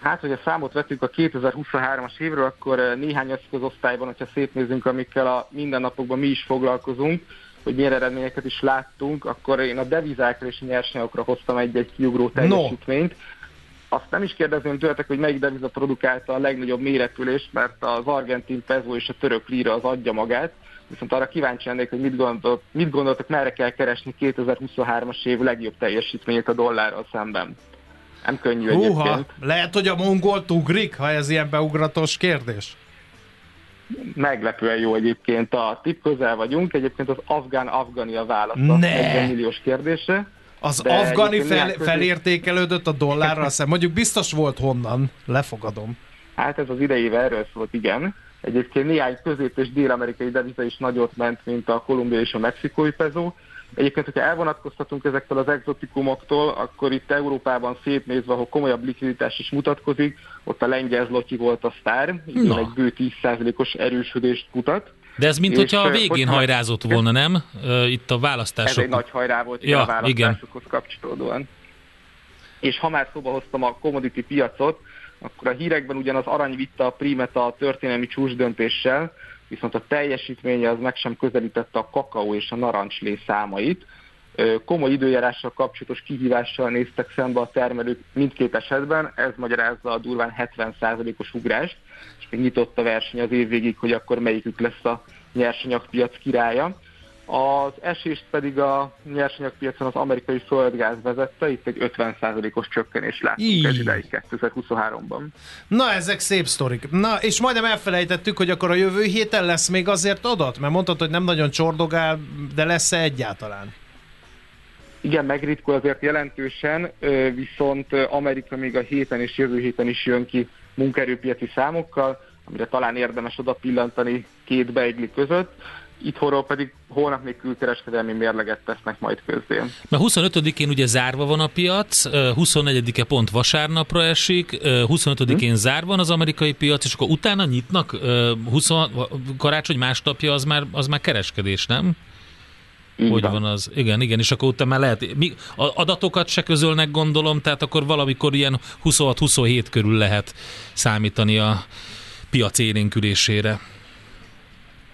Hát, hogyha számot vettük a 2023-as évről, akkor néhány eszközosztályban, hogyha szétnézünk, amikkel a mindennapokban mi is foglalkozunk, hogy milyen eredményeket is láttunk, akkor én a devizákra és nyersanyagokra hoztam egy-egy kiugró teljesítményt. No. Azt nem is kérdezném tőletek, hogy melyik deviza produkálta a legnagyobb méretülést, mert az argentin peso és a török lira az adja magát. Viszont arra kíváncsi lennék, hogy mit, gondolt, mit gondoltak, merre kell keresni 2023-as év legjobb teljesítményét a dollárral szemben. Nem könnyű Húha, egyébként. Lehet, hogy a mongolt ugrik, ha ez ilyen beugratos kérdés? Meglepően jó egyébként a tip közel vagyunk, egyébként az afgán-afgani a válasz a 40 milliós kérdésre. Az afgani fel, felértékelődött a dollárra, szem. mondjuk biztos volt honnan, lefogadom. Hát ez az idejével erről szólt, igen. Egyébként néhány közép- és dél-amerikai deviza is nagyot ment, mint a kolumbiai és a mexikói peso. Egyébként, hogyha elvonatkoztatunk ezektől az exotikumoktól, akkor itt Európában szétnézve, ahol komolyabb likviditás is mutatkozik, ott a lengyel zloty volt a sztár, így egy bő 10%-os erősödést mutat. De ez mint hogyha a végén hajrázott volna, nem? Itt a választások. Ez egy nagy hajrá volt ja, a választásokhoz igen. kapcsolódóan. És ha már szóba hoztam a commodity piacot, akkor a hírekben ugyanaz arany vitte a prímet a történelmi csúcsdöntéssel, viszont a teljesítménye az meg sem közelítette a kakaó és a narancslé számait. Komoly időjárással kapcsolatos kihívással néztek szembe a termelők mindkét esetben, ez magyarázza a durván 70%-os ugrást, és még nyitott a verseny az év végig, hogy akkor melyikük lesz a nyersanyagpiac királya. Az esést pedig a nyersanyagpiacon az amerikai földgáz vezette, itt egy 50%-os csökkenés látunk ez ideig 2023-ban. Na, ezek szép sztorik. Na, és majdnem elfelejtettük, hogy akkor a jövő héten lesz még azért adat, mert mondtad, hogy nem nagyon csordogál, de lesz-e egyáltalán? Igen, megritkul azért jelentősen, viszont Amerika még a héten és jövő héten is jön ki munkaerőpiaci számokkal, amire talán érdemes oda pillantani két beigli között itthonról pedig holnap még külkereskedelmi mérleget tesznek majd közzé. Mert 25-én ugye zárva van a piac, 24-e pont vasárnapra esik, 25-én hm. zárva van az amerikai piac, és akkor utána nyitnak 20, karácsony másnapja az már, az már kereskedés, nem? Így hogy van. van az? Igen, igen, és akkor utána már lehet, mi, adatokat se közölnek gondolom, tehát akkor valamikor ilyen 26-27 körül lehet számítani a piac élénkülésére.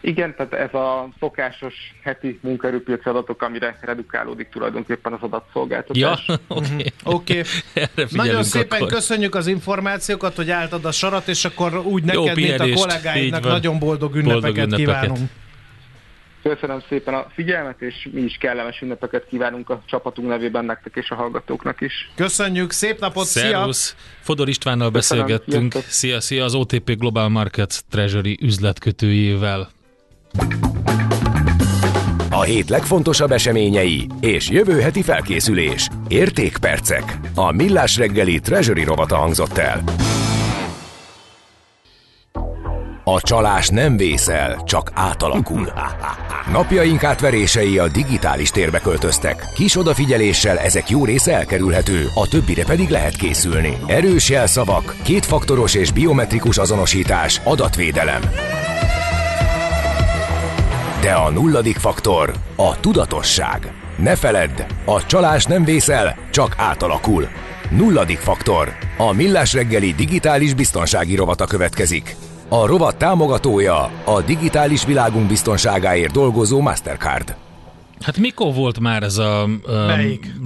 Igen, tehát ez a szokásos heti munkaerőpiaci adatok, amire redukálódik tulajdonképpen az adatszolgáltatás. Ja, oké. Okay. okay. Nagyon szépen akkor. köszönjük az információkat, hogy álltad a sarat, és akkor úgy neked, Jó, mint a kollégáidnak nagyon boldog ünnepeket, boldog ünnepeket kívánunk. Köszönöm szépen a figyelmet, és mi is kellemes ünnepeket kívánunk a csapatunk nevében nektek és a hallgatóknak is. Köszönjük, szép napot, Szervusz. szia! Fodor Istvánnal Köszönöm, beszélgettünk. Sziasztok. Szia, szia, az OTP Global Markets Treasury üzletkötőjével. A hét legfontosabb eseményei és jövő heti felkészülés. Értékpercek. A Millás reggeli Treasury rovata hangzott el. A csalás nem vészel, csak átalakul. Napjaink átverései a digitális térbe költöztek. Kis odafigyeléssel ezek jó része elkerülhető, a többire pedig lehet készülni. Erős jelszavak, kétfaktoros és biometrikus azonosítás, adatvédelem. De a nulladik faktor a tudatosság. Ne feledd, a csalás nem vészel, csak átalakul. Nulladik faktor. A Millás reggeli digitális biztonsági rovata következik. A rovat támogatója a digitális világunk biztonságáért dolgozó Mastercard. Hát mikor volt már ez a um,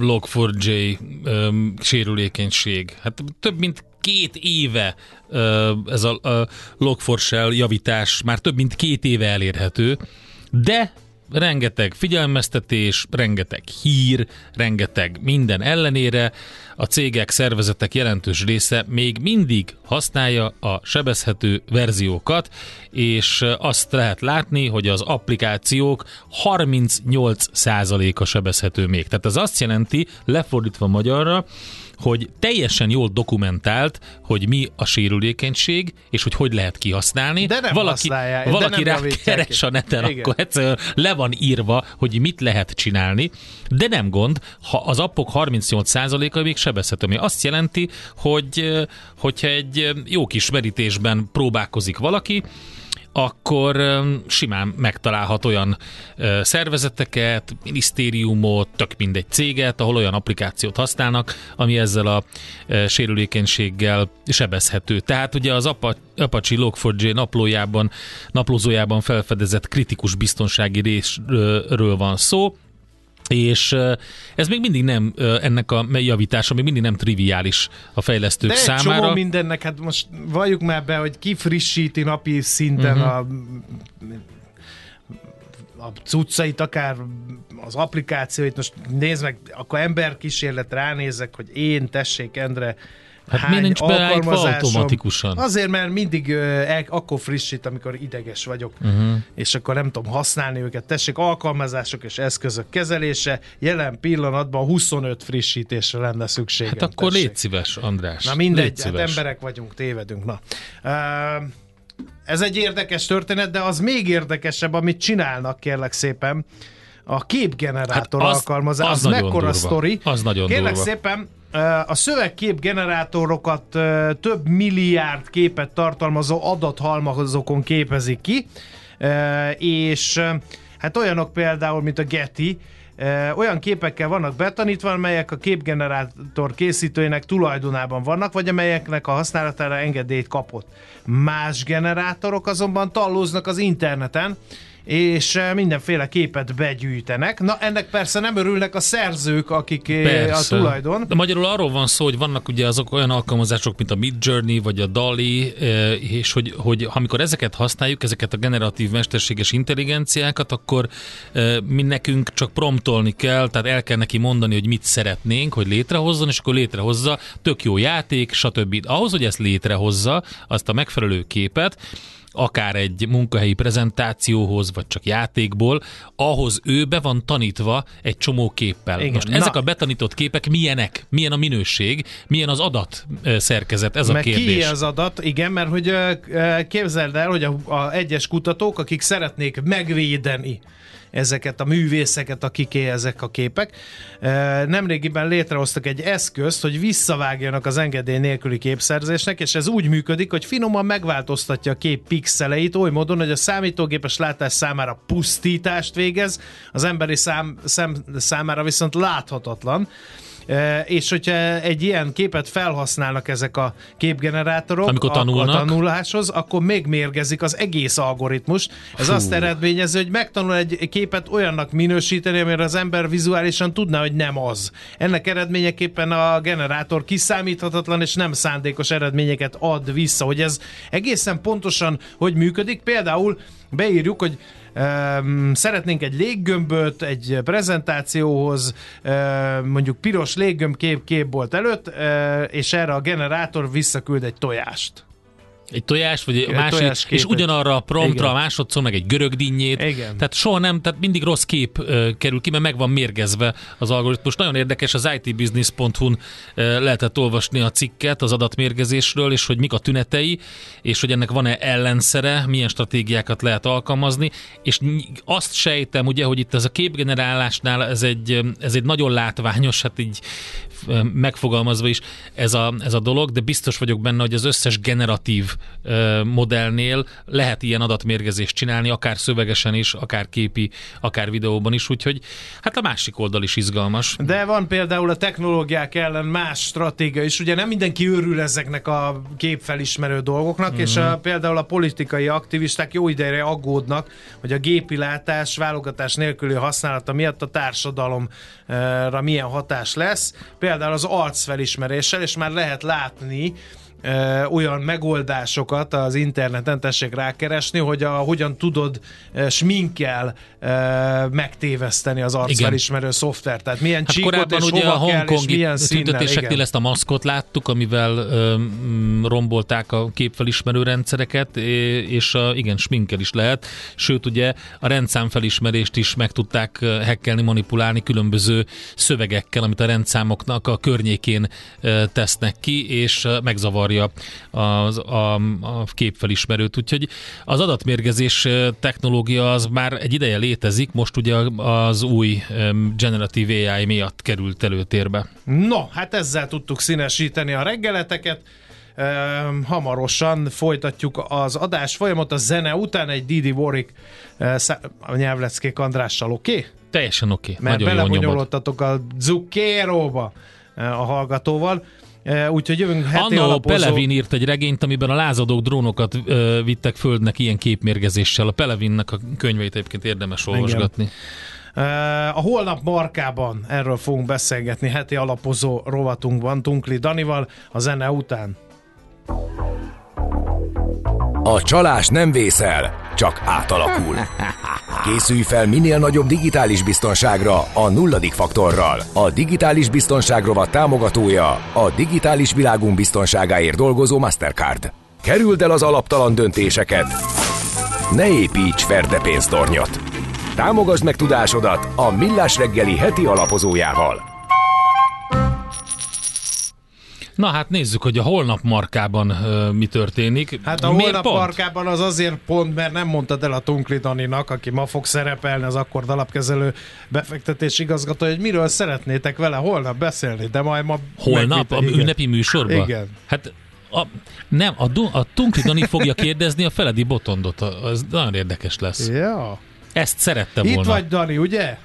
Log4j um, sérülékenység? Hát több mint két éve uh, ez a uh, Log4Shell javítás már több mint két éve elérhető de rengeteg figyelmeztetés, rengeteg hír, rengeteg minden ellenére a cégek, szervezetek jelentős része még mindig használja a sebezhető verziókat, és azt lehet látni, hogy az applikációk 38%-a sebezhető még. Tehát ez azt jelenti, lefordítva magyarra, hogy teljesen jól dokumentált, hogy mi a sérülékenység, és hogy hogy lehet kihasználni. De nem valaki, valaki de nem rá keres a neten, Igen. akkor egyszerűen le van írva, hogy mit lehet csinálni, de nem gond, ha az appok 38%-a még sebezhető, ami azt jelenti, hogy hogyha egy jó kis merítésben próbálkozik valaki, akkor simán megtalálhat olyan szervezeteket, minisztériumot, tök mindegy céget, ahol olyan applikációt használnak, ami ezzel a sérülékenységgel sebezhető. Tehát ugye az Apache Log4j naplójában, naplózójában felfedezett kritikus biztonsági részről van szó, és ez még mindig nem, ennek a javítása még mindig nem triviális a fejlesztők De számára. csomó mindennek, hát most valljuk már be, hogy ki frissíti napi szinten uh-huh. a a cuccait, akár az applikációit, most nézd meg, akkor emberkísérlet ránézek, hogy én, tessék, Endre, Hát Hány nincs beállítva automatikusan? Azért, mert mindig uh, akkor frissít, amikor ideges vagyok, uh-huh. és akkor nem tudom használni őket. Tessék, alkalmazások és eszközök kezelése, jelen pillanatban 25 frissítésre lenne szükség. Hát akkor tessék. légy szíves, András. Na mindegy, hát emberek vagyunk, tévedünk. Na. Uh, ez egy érdekes történet, de az még érdekesebb, amit csinálnak, kérlek szépen. A képgenerátor hát az, alkalmazás, az, az mekkora sztori. Az nagyon Kérlek durva. szépen, a szövegkép generátorokat több milliárd képet tartalmazó adathalmazokon képezik ki, és hát olyanok például, mint a Getty, olyan képekkel vannak betanítva, amelyek a képgenerátor készítőinek tulajdonában vannak, vagy amelyeknek a használatára engedélyt kapott. Más generátorok azonban tallóznak az interneten, és eh, mindenféle képet begyűjtenek. Na, ennek persze nem örülnek a szerzők, akik eh, Persze. a tulajdon. De magyarul arról van szó, hogy vannak ugye azok olyan alkalmazások, mint a Midjourney vagy a DALI, eh, és hogy, hogy amikor ezeket használjuk, ezeket a generatív mesterséges intelligenciákat, akkor mi nekünk csak promptolni kell, tehát el kell neki mondani, hogy mit szeretnénk, hogy létrehozzon, és akkor létrehozza, tök jó játék, stb. Ahhoz, hogy ezt létrehozza, azt a megfelelő képet, akár egy munkahelyi prezentációhoz, vagy csak játékból, ahhoz ő be van tanítva egy csomó képpel. Igen. Most ezek Na. a betanított képek milyenek? Milyen a minőség? Milyen az adat szerkezet? Ez a Meg kérdés. ki az adat? Igen, mert hogy képzeld el, hogy a, a egyes kutatók, akik szeretnék megvédeni ezeket a művészeket, akiké ezek a képek. Nemrégiben létrehoztak egy eszközt, hogy visszavágjanak az engedély nélküli képszerzésnek, és ez úgy működik, hogy finoman megváltoztatja a kép pixeleit oly módon, hogy a számítógépes látás számára pusztítást végez, az emberi szám, szem számára viszont láthatatlan. És hogyha egy ilyen képet felhasználnak ezek a képgenerátorok Amikor tanulnak. a tanuláshoz, akkor még mérgezik az egész algoritmus. Ez Fú. azt eredményezi, hogy megtanul egy képet olyannak minősíteni, amire az ember vizuálisan tudná, hogy nem az. Ennek eredményeképpen a generátor kiszámíthatatlan és nem szándékos eredményeket ad vissza, hogy ez egészen pontosan hogy működik. Például beírjuk, hogy szeretnénk egy léggömböt egy prezentációhoz, um, mondjuk piros léggömb kép képbolt előtt, uh, és erre a generátor visszaküld egy tojást. Egy tojás, vagy egy másik, tojásképet. és ugyanarra a promptra Igen. a másodszor meg egy görög dinnyét. Igen. Tehát soha nem, tehát mindig rossz kép ö, kerül ki, mert meg van mérgezve az algoritmus. Nagyon érdekes, az itbusiness.hu-n ö, lehetett olvasni a cikket az adatmérgezésről, és hogy mik a tünetei, és hogy ennek van-e ellenszere, milyen stratégiákat lehet alkalmazni, és azt sejtem, ugye, hogy itt ez a képgenerálásnál ez egy, ez egy nagyon látványos, hát így megfogalmazva is ez a, ez a dolog, de biztos vagyok benne, hogy az összes generatív modellnél lehet ilyen adatmérgezést csinálni, akár szövegesen is, akár képi, akár videóban is, úgyhogy hát a másik oldal is izgalmas. De van például a technológiák ellen más stratégia is. Ugye nem mindenki örül ezeknek a képfelismerő dolgoknak, mm. és a, például a politikai aktivisták jó ideje aggódnak, hogy a gépilátás válogatás nélküli használata miatt a társadalomra milyen hatás lesz. Például az arcfelismeréssel, és már lehet látni, ö, olyan megoldásokat az interneten tessék rákeresni, hogy a, hogyan tudod ö, sminkkel ö, megtéveszteni az arcfelismerő szoftvert. Tehát milyen Hát csíkot és ugye a hova kell, és milyen tüntetéseknél Igen. ezt a maszkot láttuk, amivel ö, rombolták a képfelismerő rendszereket, és a, igen, sminkel is lehet. Sőt, ugye a rendszámfelismerést is meg tudták hekkelni, manipulálni különböző szövegekkel, amit a rendszámoknak a környékén tesznek ki, és ö, megzavarja az, a, a képfelismerőt. Úgyhogy az adatmérgezés technológia az már egy ideje létezik, most ugye az új generatív AI miatt került előtérbe. No, hát ezzel tudtuk színesíteni a reggeleteket. Hamarosan folytatjuk az adás folyamot a zene után egy Didi Warwick eh, szá- a nyelvleckék Andrással, oké? Okay? Teljesen oké. Okay. Mert belebonyolódtatok a Zucchero-ba eh, a hallgatóval. Eh, Úgyhogy jövünk heti Annó alapozó... Pelevin írt egy regényt, amiben a lázadók drónokat ö, vittek földnek ilyen képmérgezéssel. A Pelevinnek a könyveit egyébként érdemes olvasgatni. Eh, A holnap markában erről fogunk beszélgetni heti alapozó rovatunkban Tunkli Danival a zene után. A csalás nem vészel, csak átalakul. Készülj fel minél nagyobb digitális biztonságra a nulladik faktorral. A digitális biztonság rovat támogatója a digitális világunk biztonságáért dolgozó Mastercard. Kerüld el az alaptalan döntéseket. Ne építs ferde pénztornyot. Támogasd meg tudásodat a Millás reggeli heti alapozójával. Na hát nézzük, hogy a holnap markában ö, mi történik. Hát a Miért holnap pont? markában az azért pont, mert nem mondtad el a Tunkli Daninak, aki ma fog szerepelni az akkord alapkezelő befektetés igazgató, hogy miről szeretnétek vele holnap beszélni, de majd ma... Holnap a megvita- igen. ünnepi műsorban? Igen. Hát a, nem, a, a Tunkli Dani fogja kérdezni a Feledi Botondot. Az nagyon érdekes lesz. Ja. Ezt szerette Itt volna. vagy, Dani, ugye?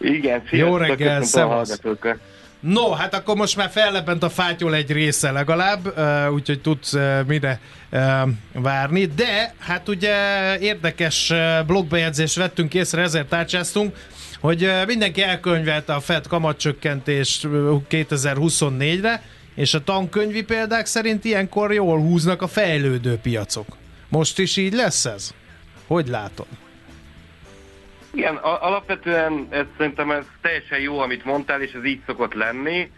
Igen, Jó sziasztok, reggel, köszöntöm a szevasz. No, hát akkor most már fellepent a fátyol egy része legalább, úgyhogy tudsz mire várni, de hát ugye érdekes blogbejegyzést vettünk észre, ezért tárcsáztunk, hogy mindenki elkönyvelte a FED kamatcsökkentést 2024-re, és a tankönyvi példák szerint ilyenkor jól húznak a fejlődő piacok. Most is így lesz ez? Hogy látod? Igen, alapvetően ez, szerintem ez teljesen jó, amit mondtál, és ez így szokott lenni.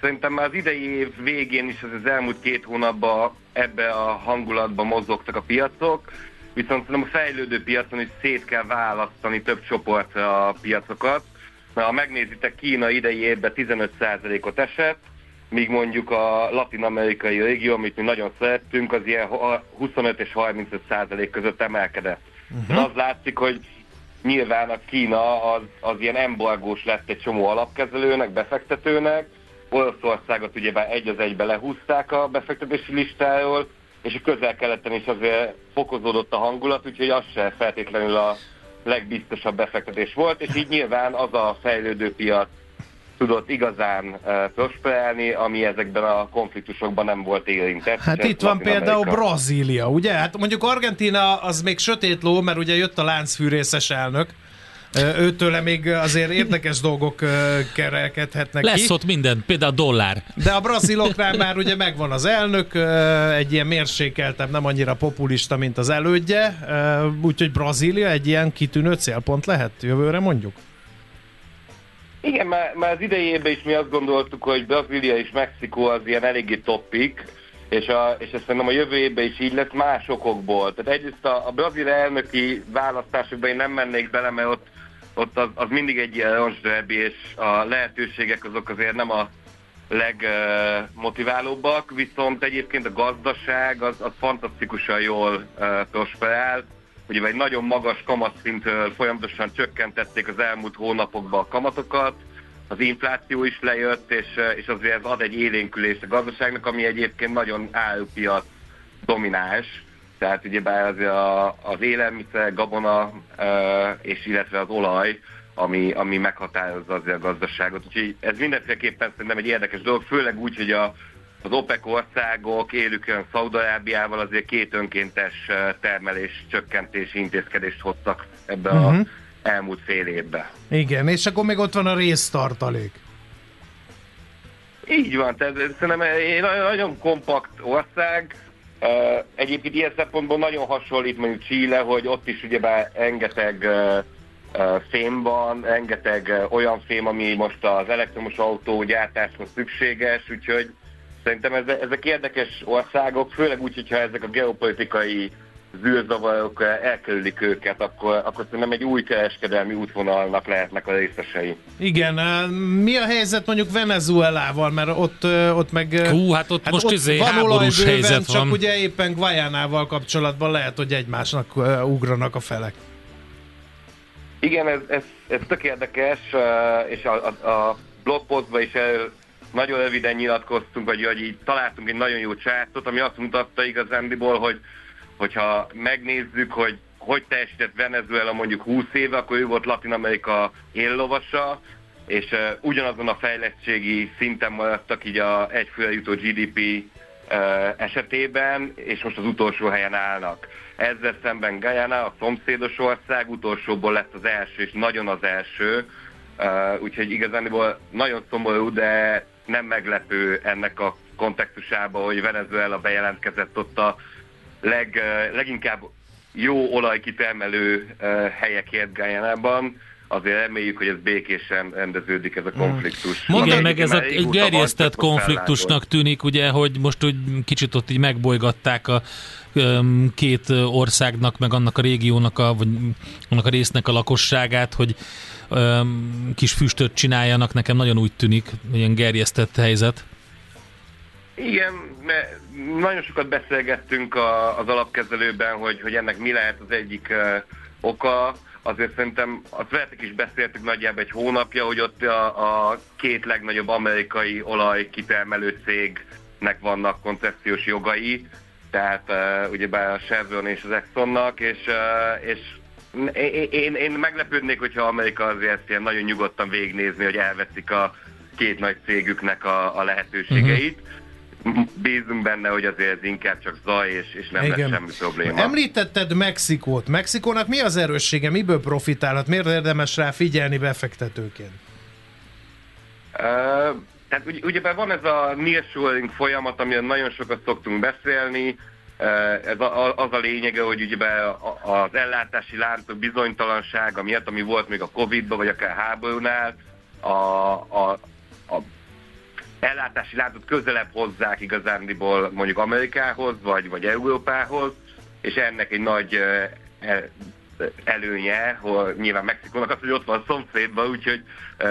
Szerintem már az idei év végén is az, az elmúlt két hónapban ebbe a hangulatba mozogtak a piacok, viszont szerintem a fejlődő piacon is szét kell választani több csoportra a piacokat. Na, ha megnézitek, Kína idei évben 15%-ot esett, míg mondjuk a latin-amerikai régió, amit mi nagyon szerettünk, az ilyen 25 és 35 százalék között emelkedett. Uh-huh. Az látszik, hogy nyilván a Kína az, az ilyen embargós lett egy csomó alapkezelőnek, befektetőnek, Oroszországot ugyebár egy az egybe lehúzták a befektetési listáról, és a közel-keleten is azért fokozódott a hangulat, úgyhogy az se feltétlenül a legbiztosabb befektetés volt, és így nyilván az a fejlődő piac tudott igazán prosperálni, ami ezekben a konfliktusokban nem volt érintett. Hát itt van például Brazília, ugye? Hát mondjuk Argentina az még sötét ló, mert ugye jött a láncfűrészes elnök, Őtőle még azért érdekes dolgok kerekedhetnek Lesz ki. ott minden, például dollár. De a braziloknál már ugye megvan az elnök, egy ilyen mérsékeltebb, nem annyira populista, mint az elődje, úgyhogy Brazília egy ilyen kitűnő célpont lehet jövőre mondjuk? Igen, már, már az idejében is mi azt gondoltuk, hogy Brazília és Mexikó az ilyen eléggé toppik, és, a, és ezt szerintem a jövő évben is így lesz más okokból. Tehát egyrészt a, a brazil elnöki választásokban én nem mennék bele, mert ott, ott az, az mindig egy ilyen roncsderbi, és a lehetőségek azok azért nem a legmotiválóbbak, viszont egyébként a gazdaság az, az fantasztikusan jól uh, prosperál ugye egy nagyon magas kamatszintől folyamatosan csökkentették az elmúlt hónapokban a kamatokat, az infláció is lejött, és, és azért ez ad egy élénkülést a gazdaságnak, ami egyébként nagyon árupiac domináns, tehát ugyebár az, a, az élelmiszer, gabona, és illetve az olaj, ami, ami meghatározza azért a gazdaságot. Úgyhogy ez mindenféleképpen szerintem egy érdekes dolog, főleg úgy, hogy a, az OPEC országok élükön Szaudarábiával azért két önkéntes termelés csökkentési intézkedést hoztak ebbe uh-huh. mhm. elmúlt fél évbe. Igen, és akkor még ott van a résztartalék. Így van, tehát szerintem egy nagyon kompakt ország, egyébként ilyen szempontból nagyon hasonlít mondjuk Chile, hogy ott is ugyebár rengeteg fém van, rengeteg olyan fém, ami most az elektromos autó gyártáshoz szükséges, úgyhogy Szerintem ezek érdekes országok, főleg úgy, hogyha ezek a geopolitikai zűrzavarok elkerülik őket, akkor, akkor szerintem egy új kereskedelmi útvonalnak lehetnek a részesei. Igen, mi a helyzet mondjuk Venezuelával, mert ott, ott meg... Hú, hát ott hát most ott izé van háborús bőven, helyzet csak van. ugye éppen Guajánával kapcsolatban lehet, hogy egymásnak ugranak a felek. Igen, ez, ez, ez tök érdekes, és a, a, a blogpostban is el, nagyon röviden nyilatkoztunk, vagy hogy így találtunk egy nagyon jó csátot, ami azt mutatta igazándiból, hogy hogyha megnézzük, hogy hogy teljesített Venezuela mondjuk 20 éve, akkor ő volt Latin Amerika éllovasa, és uh, ugyanazon a fejlettségi szinten maradtak így a egyfőre jutó GDP uh, esetében, és most az utolsó helyen állnak. Ezzel szemben Guyana, a szomszédos ország utolsóból lett az első, és nagyon az első, uh, úgyhogy igazániból nagyon szomorú, de nem meglepő ennek a kontextusában, hogy Venezuela bejelentkezett ott a leg, leginkább jó olajkitermelő helyekért Gájánában, azért reméljük, hogy ez békésen rendeződik ez a konfliktus. Hmm. Igen, meg ez a, egy gerjesztett konfliktusnak tűnik, ugye, hogy most úgy kicsit ott így megbolygatták a két országnak, meg annak a régiónak, a, vagy annak a résznek a lakosságát, hogy kis füstöt csináljanak, nekem nagyon úgy tűnik, ilyen gerjesztett helyzet. Igen, mert nagyon sokat beszélgettünk a, az alapkezelőben, hogy, hogy ennek mi lehet az egyik uh, oka. Azért szerintem, azt veletek is beszéltük nagyjából egy hónapja, hogy ott a, a két legnagyobb amerikai olajkitermelő cégnek vannak koncepciós jogai, tehát uh, ugyebár a Chevron és az Exxonnak, és, uh, és én, én, én meglepődnék, hogyha Amerika azért ezt ilyen nagyon nyugodtan végignézni, hogy elveszik a két nagy cégüknek a, a lehetőségeit. Uh-huh. Bízunk benne, hogy azért ez inkább csak zaj, és, és nem Igen. lesz semmi probléma. Említetted Mexikót. Mexikónak mi az erőssége? Miből profitálhat? Miért érdemes rá figyelni befektetőként? Uh, tehát ugye, ugye van ez a nearshoring folyamat, amiről nagyon sokat szoktunk beszélni, ez a, az a lényege, hogy ugye az ellátási láncok bizonytalansága miatt, ami volt még a Covid-ban, vagy akár háborúnál, a, a, a ellátási láncot közelebb hozzák igazándiból mondjuk Amerikához, vagy, vagy Európához, és ennek egy nagy e, előnye, hogy nyilván Mexikónak az, hogy ott van a szomszédban, úgyhogy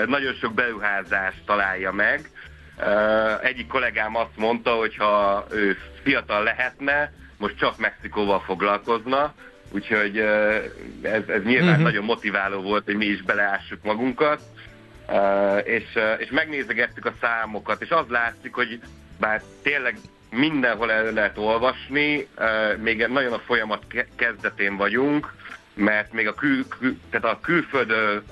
nagyon sok beruházást találja meg. Egyik kollégám azt mondta, hogy ha ő fiatal lehetne, most csak Mexikóval foglalkozna, úgyhogy ez, ez nyilván uh-huh. nagyon motiváló volt, hogy mi is beleássuk magunkat, és, és megnézegettük a számokat, és az látszik, hogy bár tényleg mindenhol el lehet olvasni, még nagyon a folyamat kezdetén vagyunk, mert még a, kül, kül, tehát a külföldön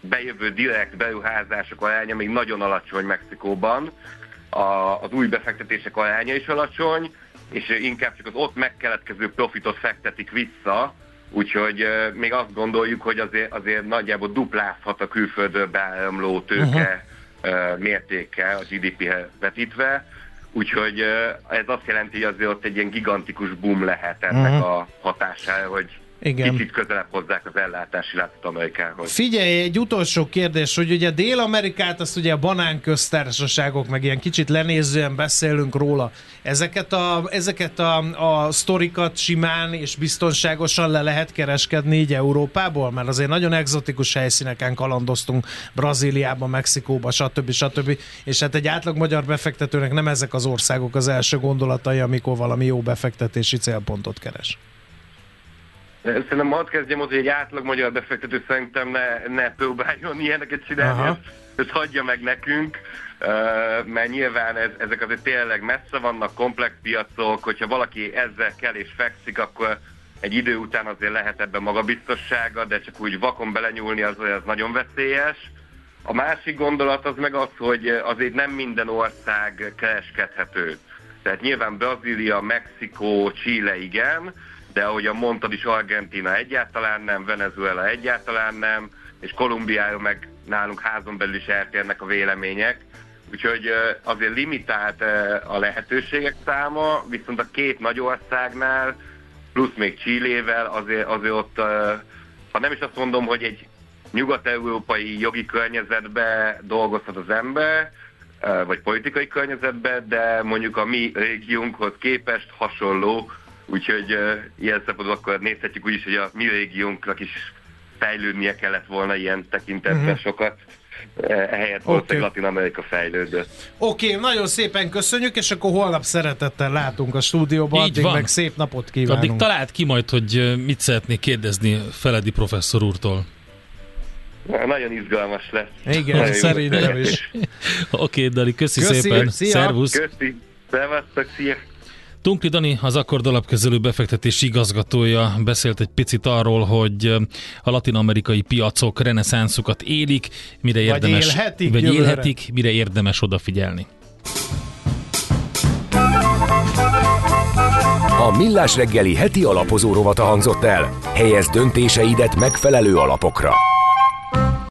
bejövő direkt beruházások aránya még nagyon alacsony Mexikóban, a, az új befektetések aránya is alacsony, és inkább csak az ott megkeletkező profitot fektetik vissza, úgyhogy még azt gondoljuk, hogy azért, azért nagyjából duplázhat a külföldről beáramló tőke uh-huh. mértéke a GDP-hez vetítve, úgyhogy ez azt jelenti, hogy azért ott egy ilyen gigantikus boom lehet ennek uh-huh. a hatására, hogy igen. kicsit közelebb hozzák az ellátási látot Amerikához. Figyelj, egy utolsó kérdés, hogy ugye Dél-Amerikát, azt ugye a banánköztársaságok, meg ilyen kicsit lenézően beszélünk róla. Ezeket a, ezeket a, a sztorikat simán és biztonságosan le lehet kereskedni így Európából? Mert azért nagyon egzotikus helyszíneken kalandoztunk, Brazíliában, Mexikóba, stb. stb. És hát egy átlag magyar befektetőnek nem ezek az országok az első gondolatai, amikor valami jó befektetési célpontot keres. Szerintem hadd kezdjem ott, hogy egy átlag magyar befektető szerintem ne, ne próbáljon ilyeneket csinálni, ezt, ezt hagyja meg nekünk, mert nyilván ez, ezek azért tényleg messze vannak, komplex piacok, hogyha valaki ezzel kell és fekszik, akkor egy idő után azért lehet ebben magabiztossága, de csak úgy vakon belenyúlni az, az nagyon veszélyes. A másik gondolat az meg az, hogy azért nem minden ország kereskedhető. Tehát nyilván Brazília, Mexikó, Chile igen, de ahogyan mondtad is, Argentina egyáltalán nem, Venezuela egyáltalán nem, és Kolumbiáról meg nálunk házon belül is eltérnek a vélemények. Úgyhogy azért limitált a lehetőségek száma, viszont a két nagy országnál, plusz még Csillével, azért, azért ott, ha nem is azt mondom, hogy egy nyugat-európai jogi környezetbe dolgozhat az ember, vagy politikai környezetbe, de mondjuk a mi régiónkhoz képest hasonló Úgyhogy uh, ilyen szempontból akkor nézhetjük úgy is, hogy a mi régiónknak is fejlődnie kellett volna ilyen tekintetben uh-huh. sokat. Ehelyett okay. hogy Latin Amerika fejlődött. Oké, okay, nagyon szépen köszönjük, és akkor holnap szeretettel látunk a stúdióban, Így addig van. meg szép napot kívánunk. Addig talált ki majd, hogy mit szeretnék kérdezni Feledi professzor úrtól. Nagyon izgalmas lesz. Igen, nagyon szerintem is. Oké, okay, Dali, köszi, köszi szépen. Szia. Szervusz. Köszi. Szevasztok, szia. Tunkli Dani, az Akkord alapkezelő befektetési igazgatója beszélt egy picit arról, hogy a latin-amerikai piacok reneszánszukat élik, mire érdemes, vagy élhetik, vagy élhetik mire érdemes odafigyelni. A Millás reggeli heti alapozó rovata hangzott el. Helyez döntéseidet megfelelő alapokra.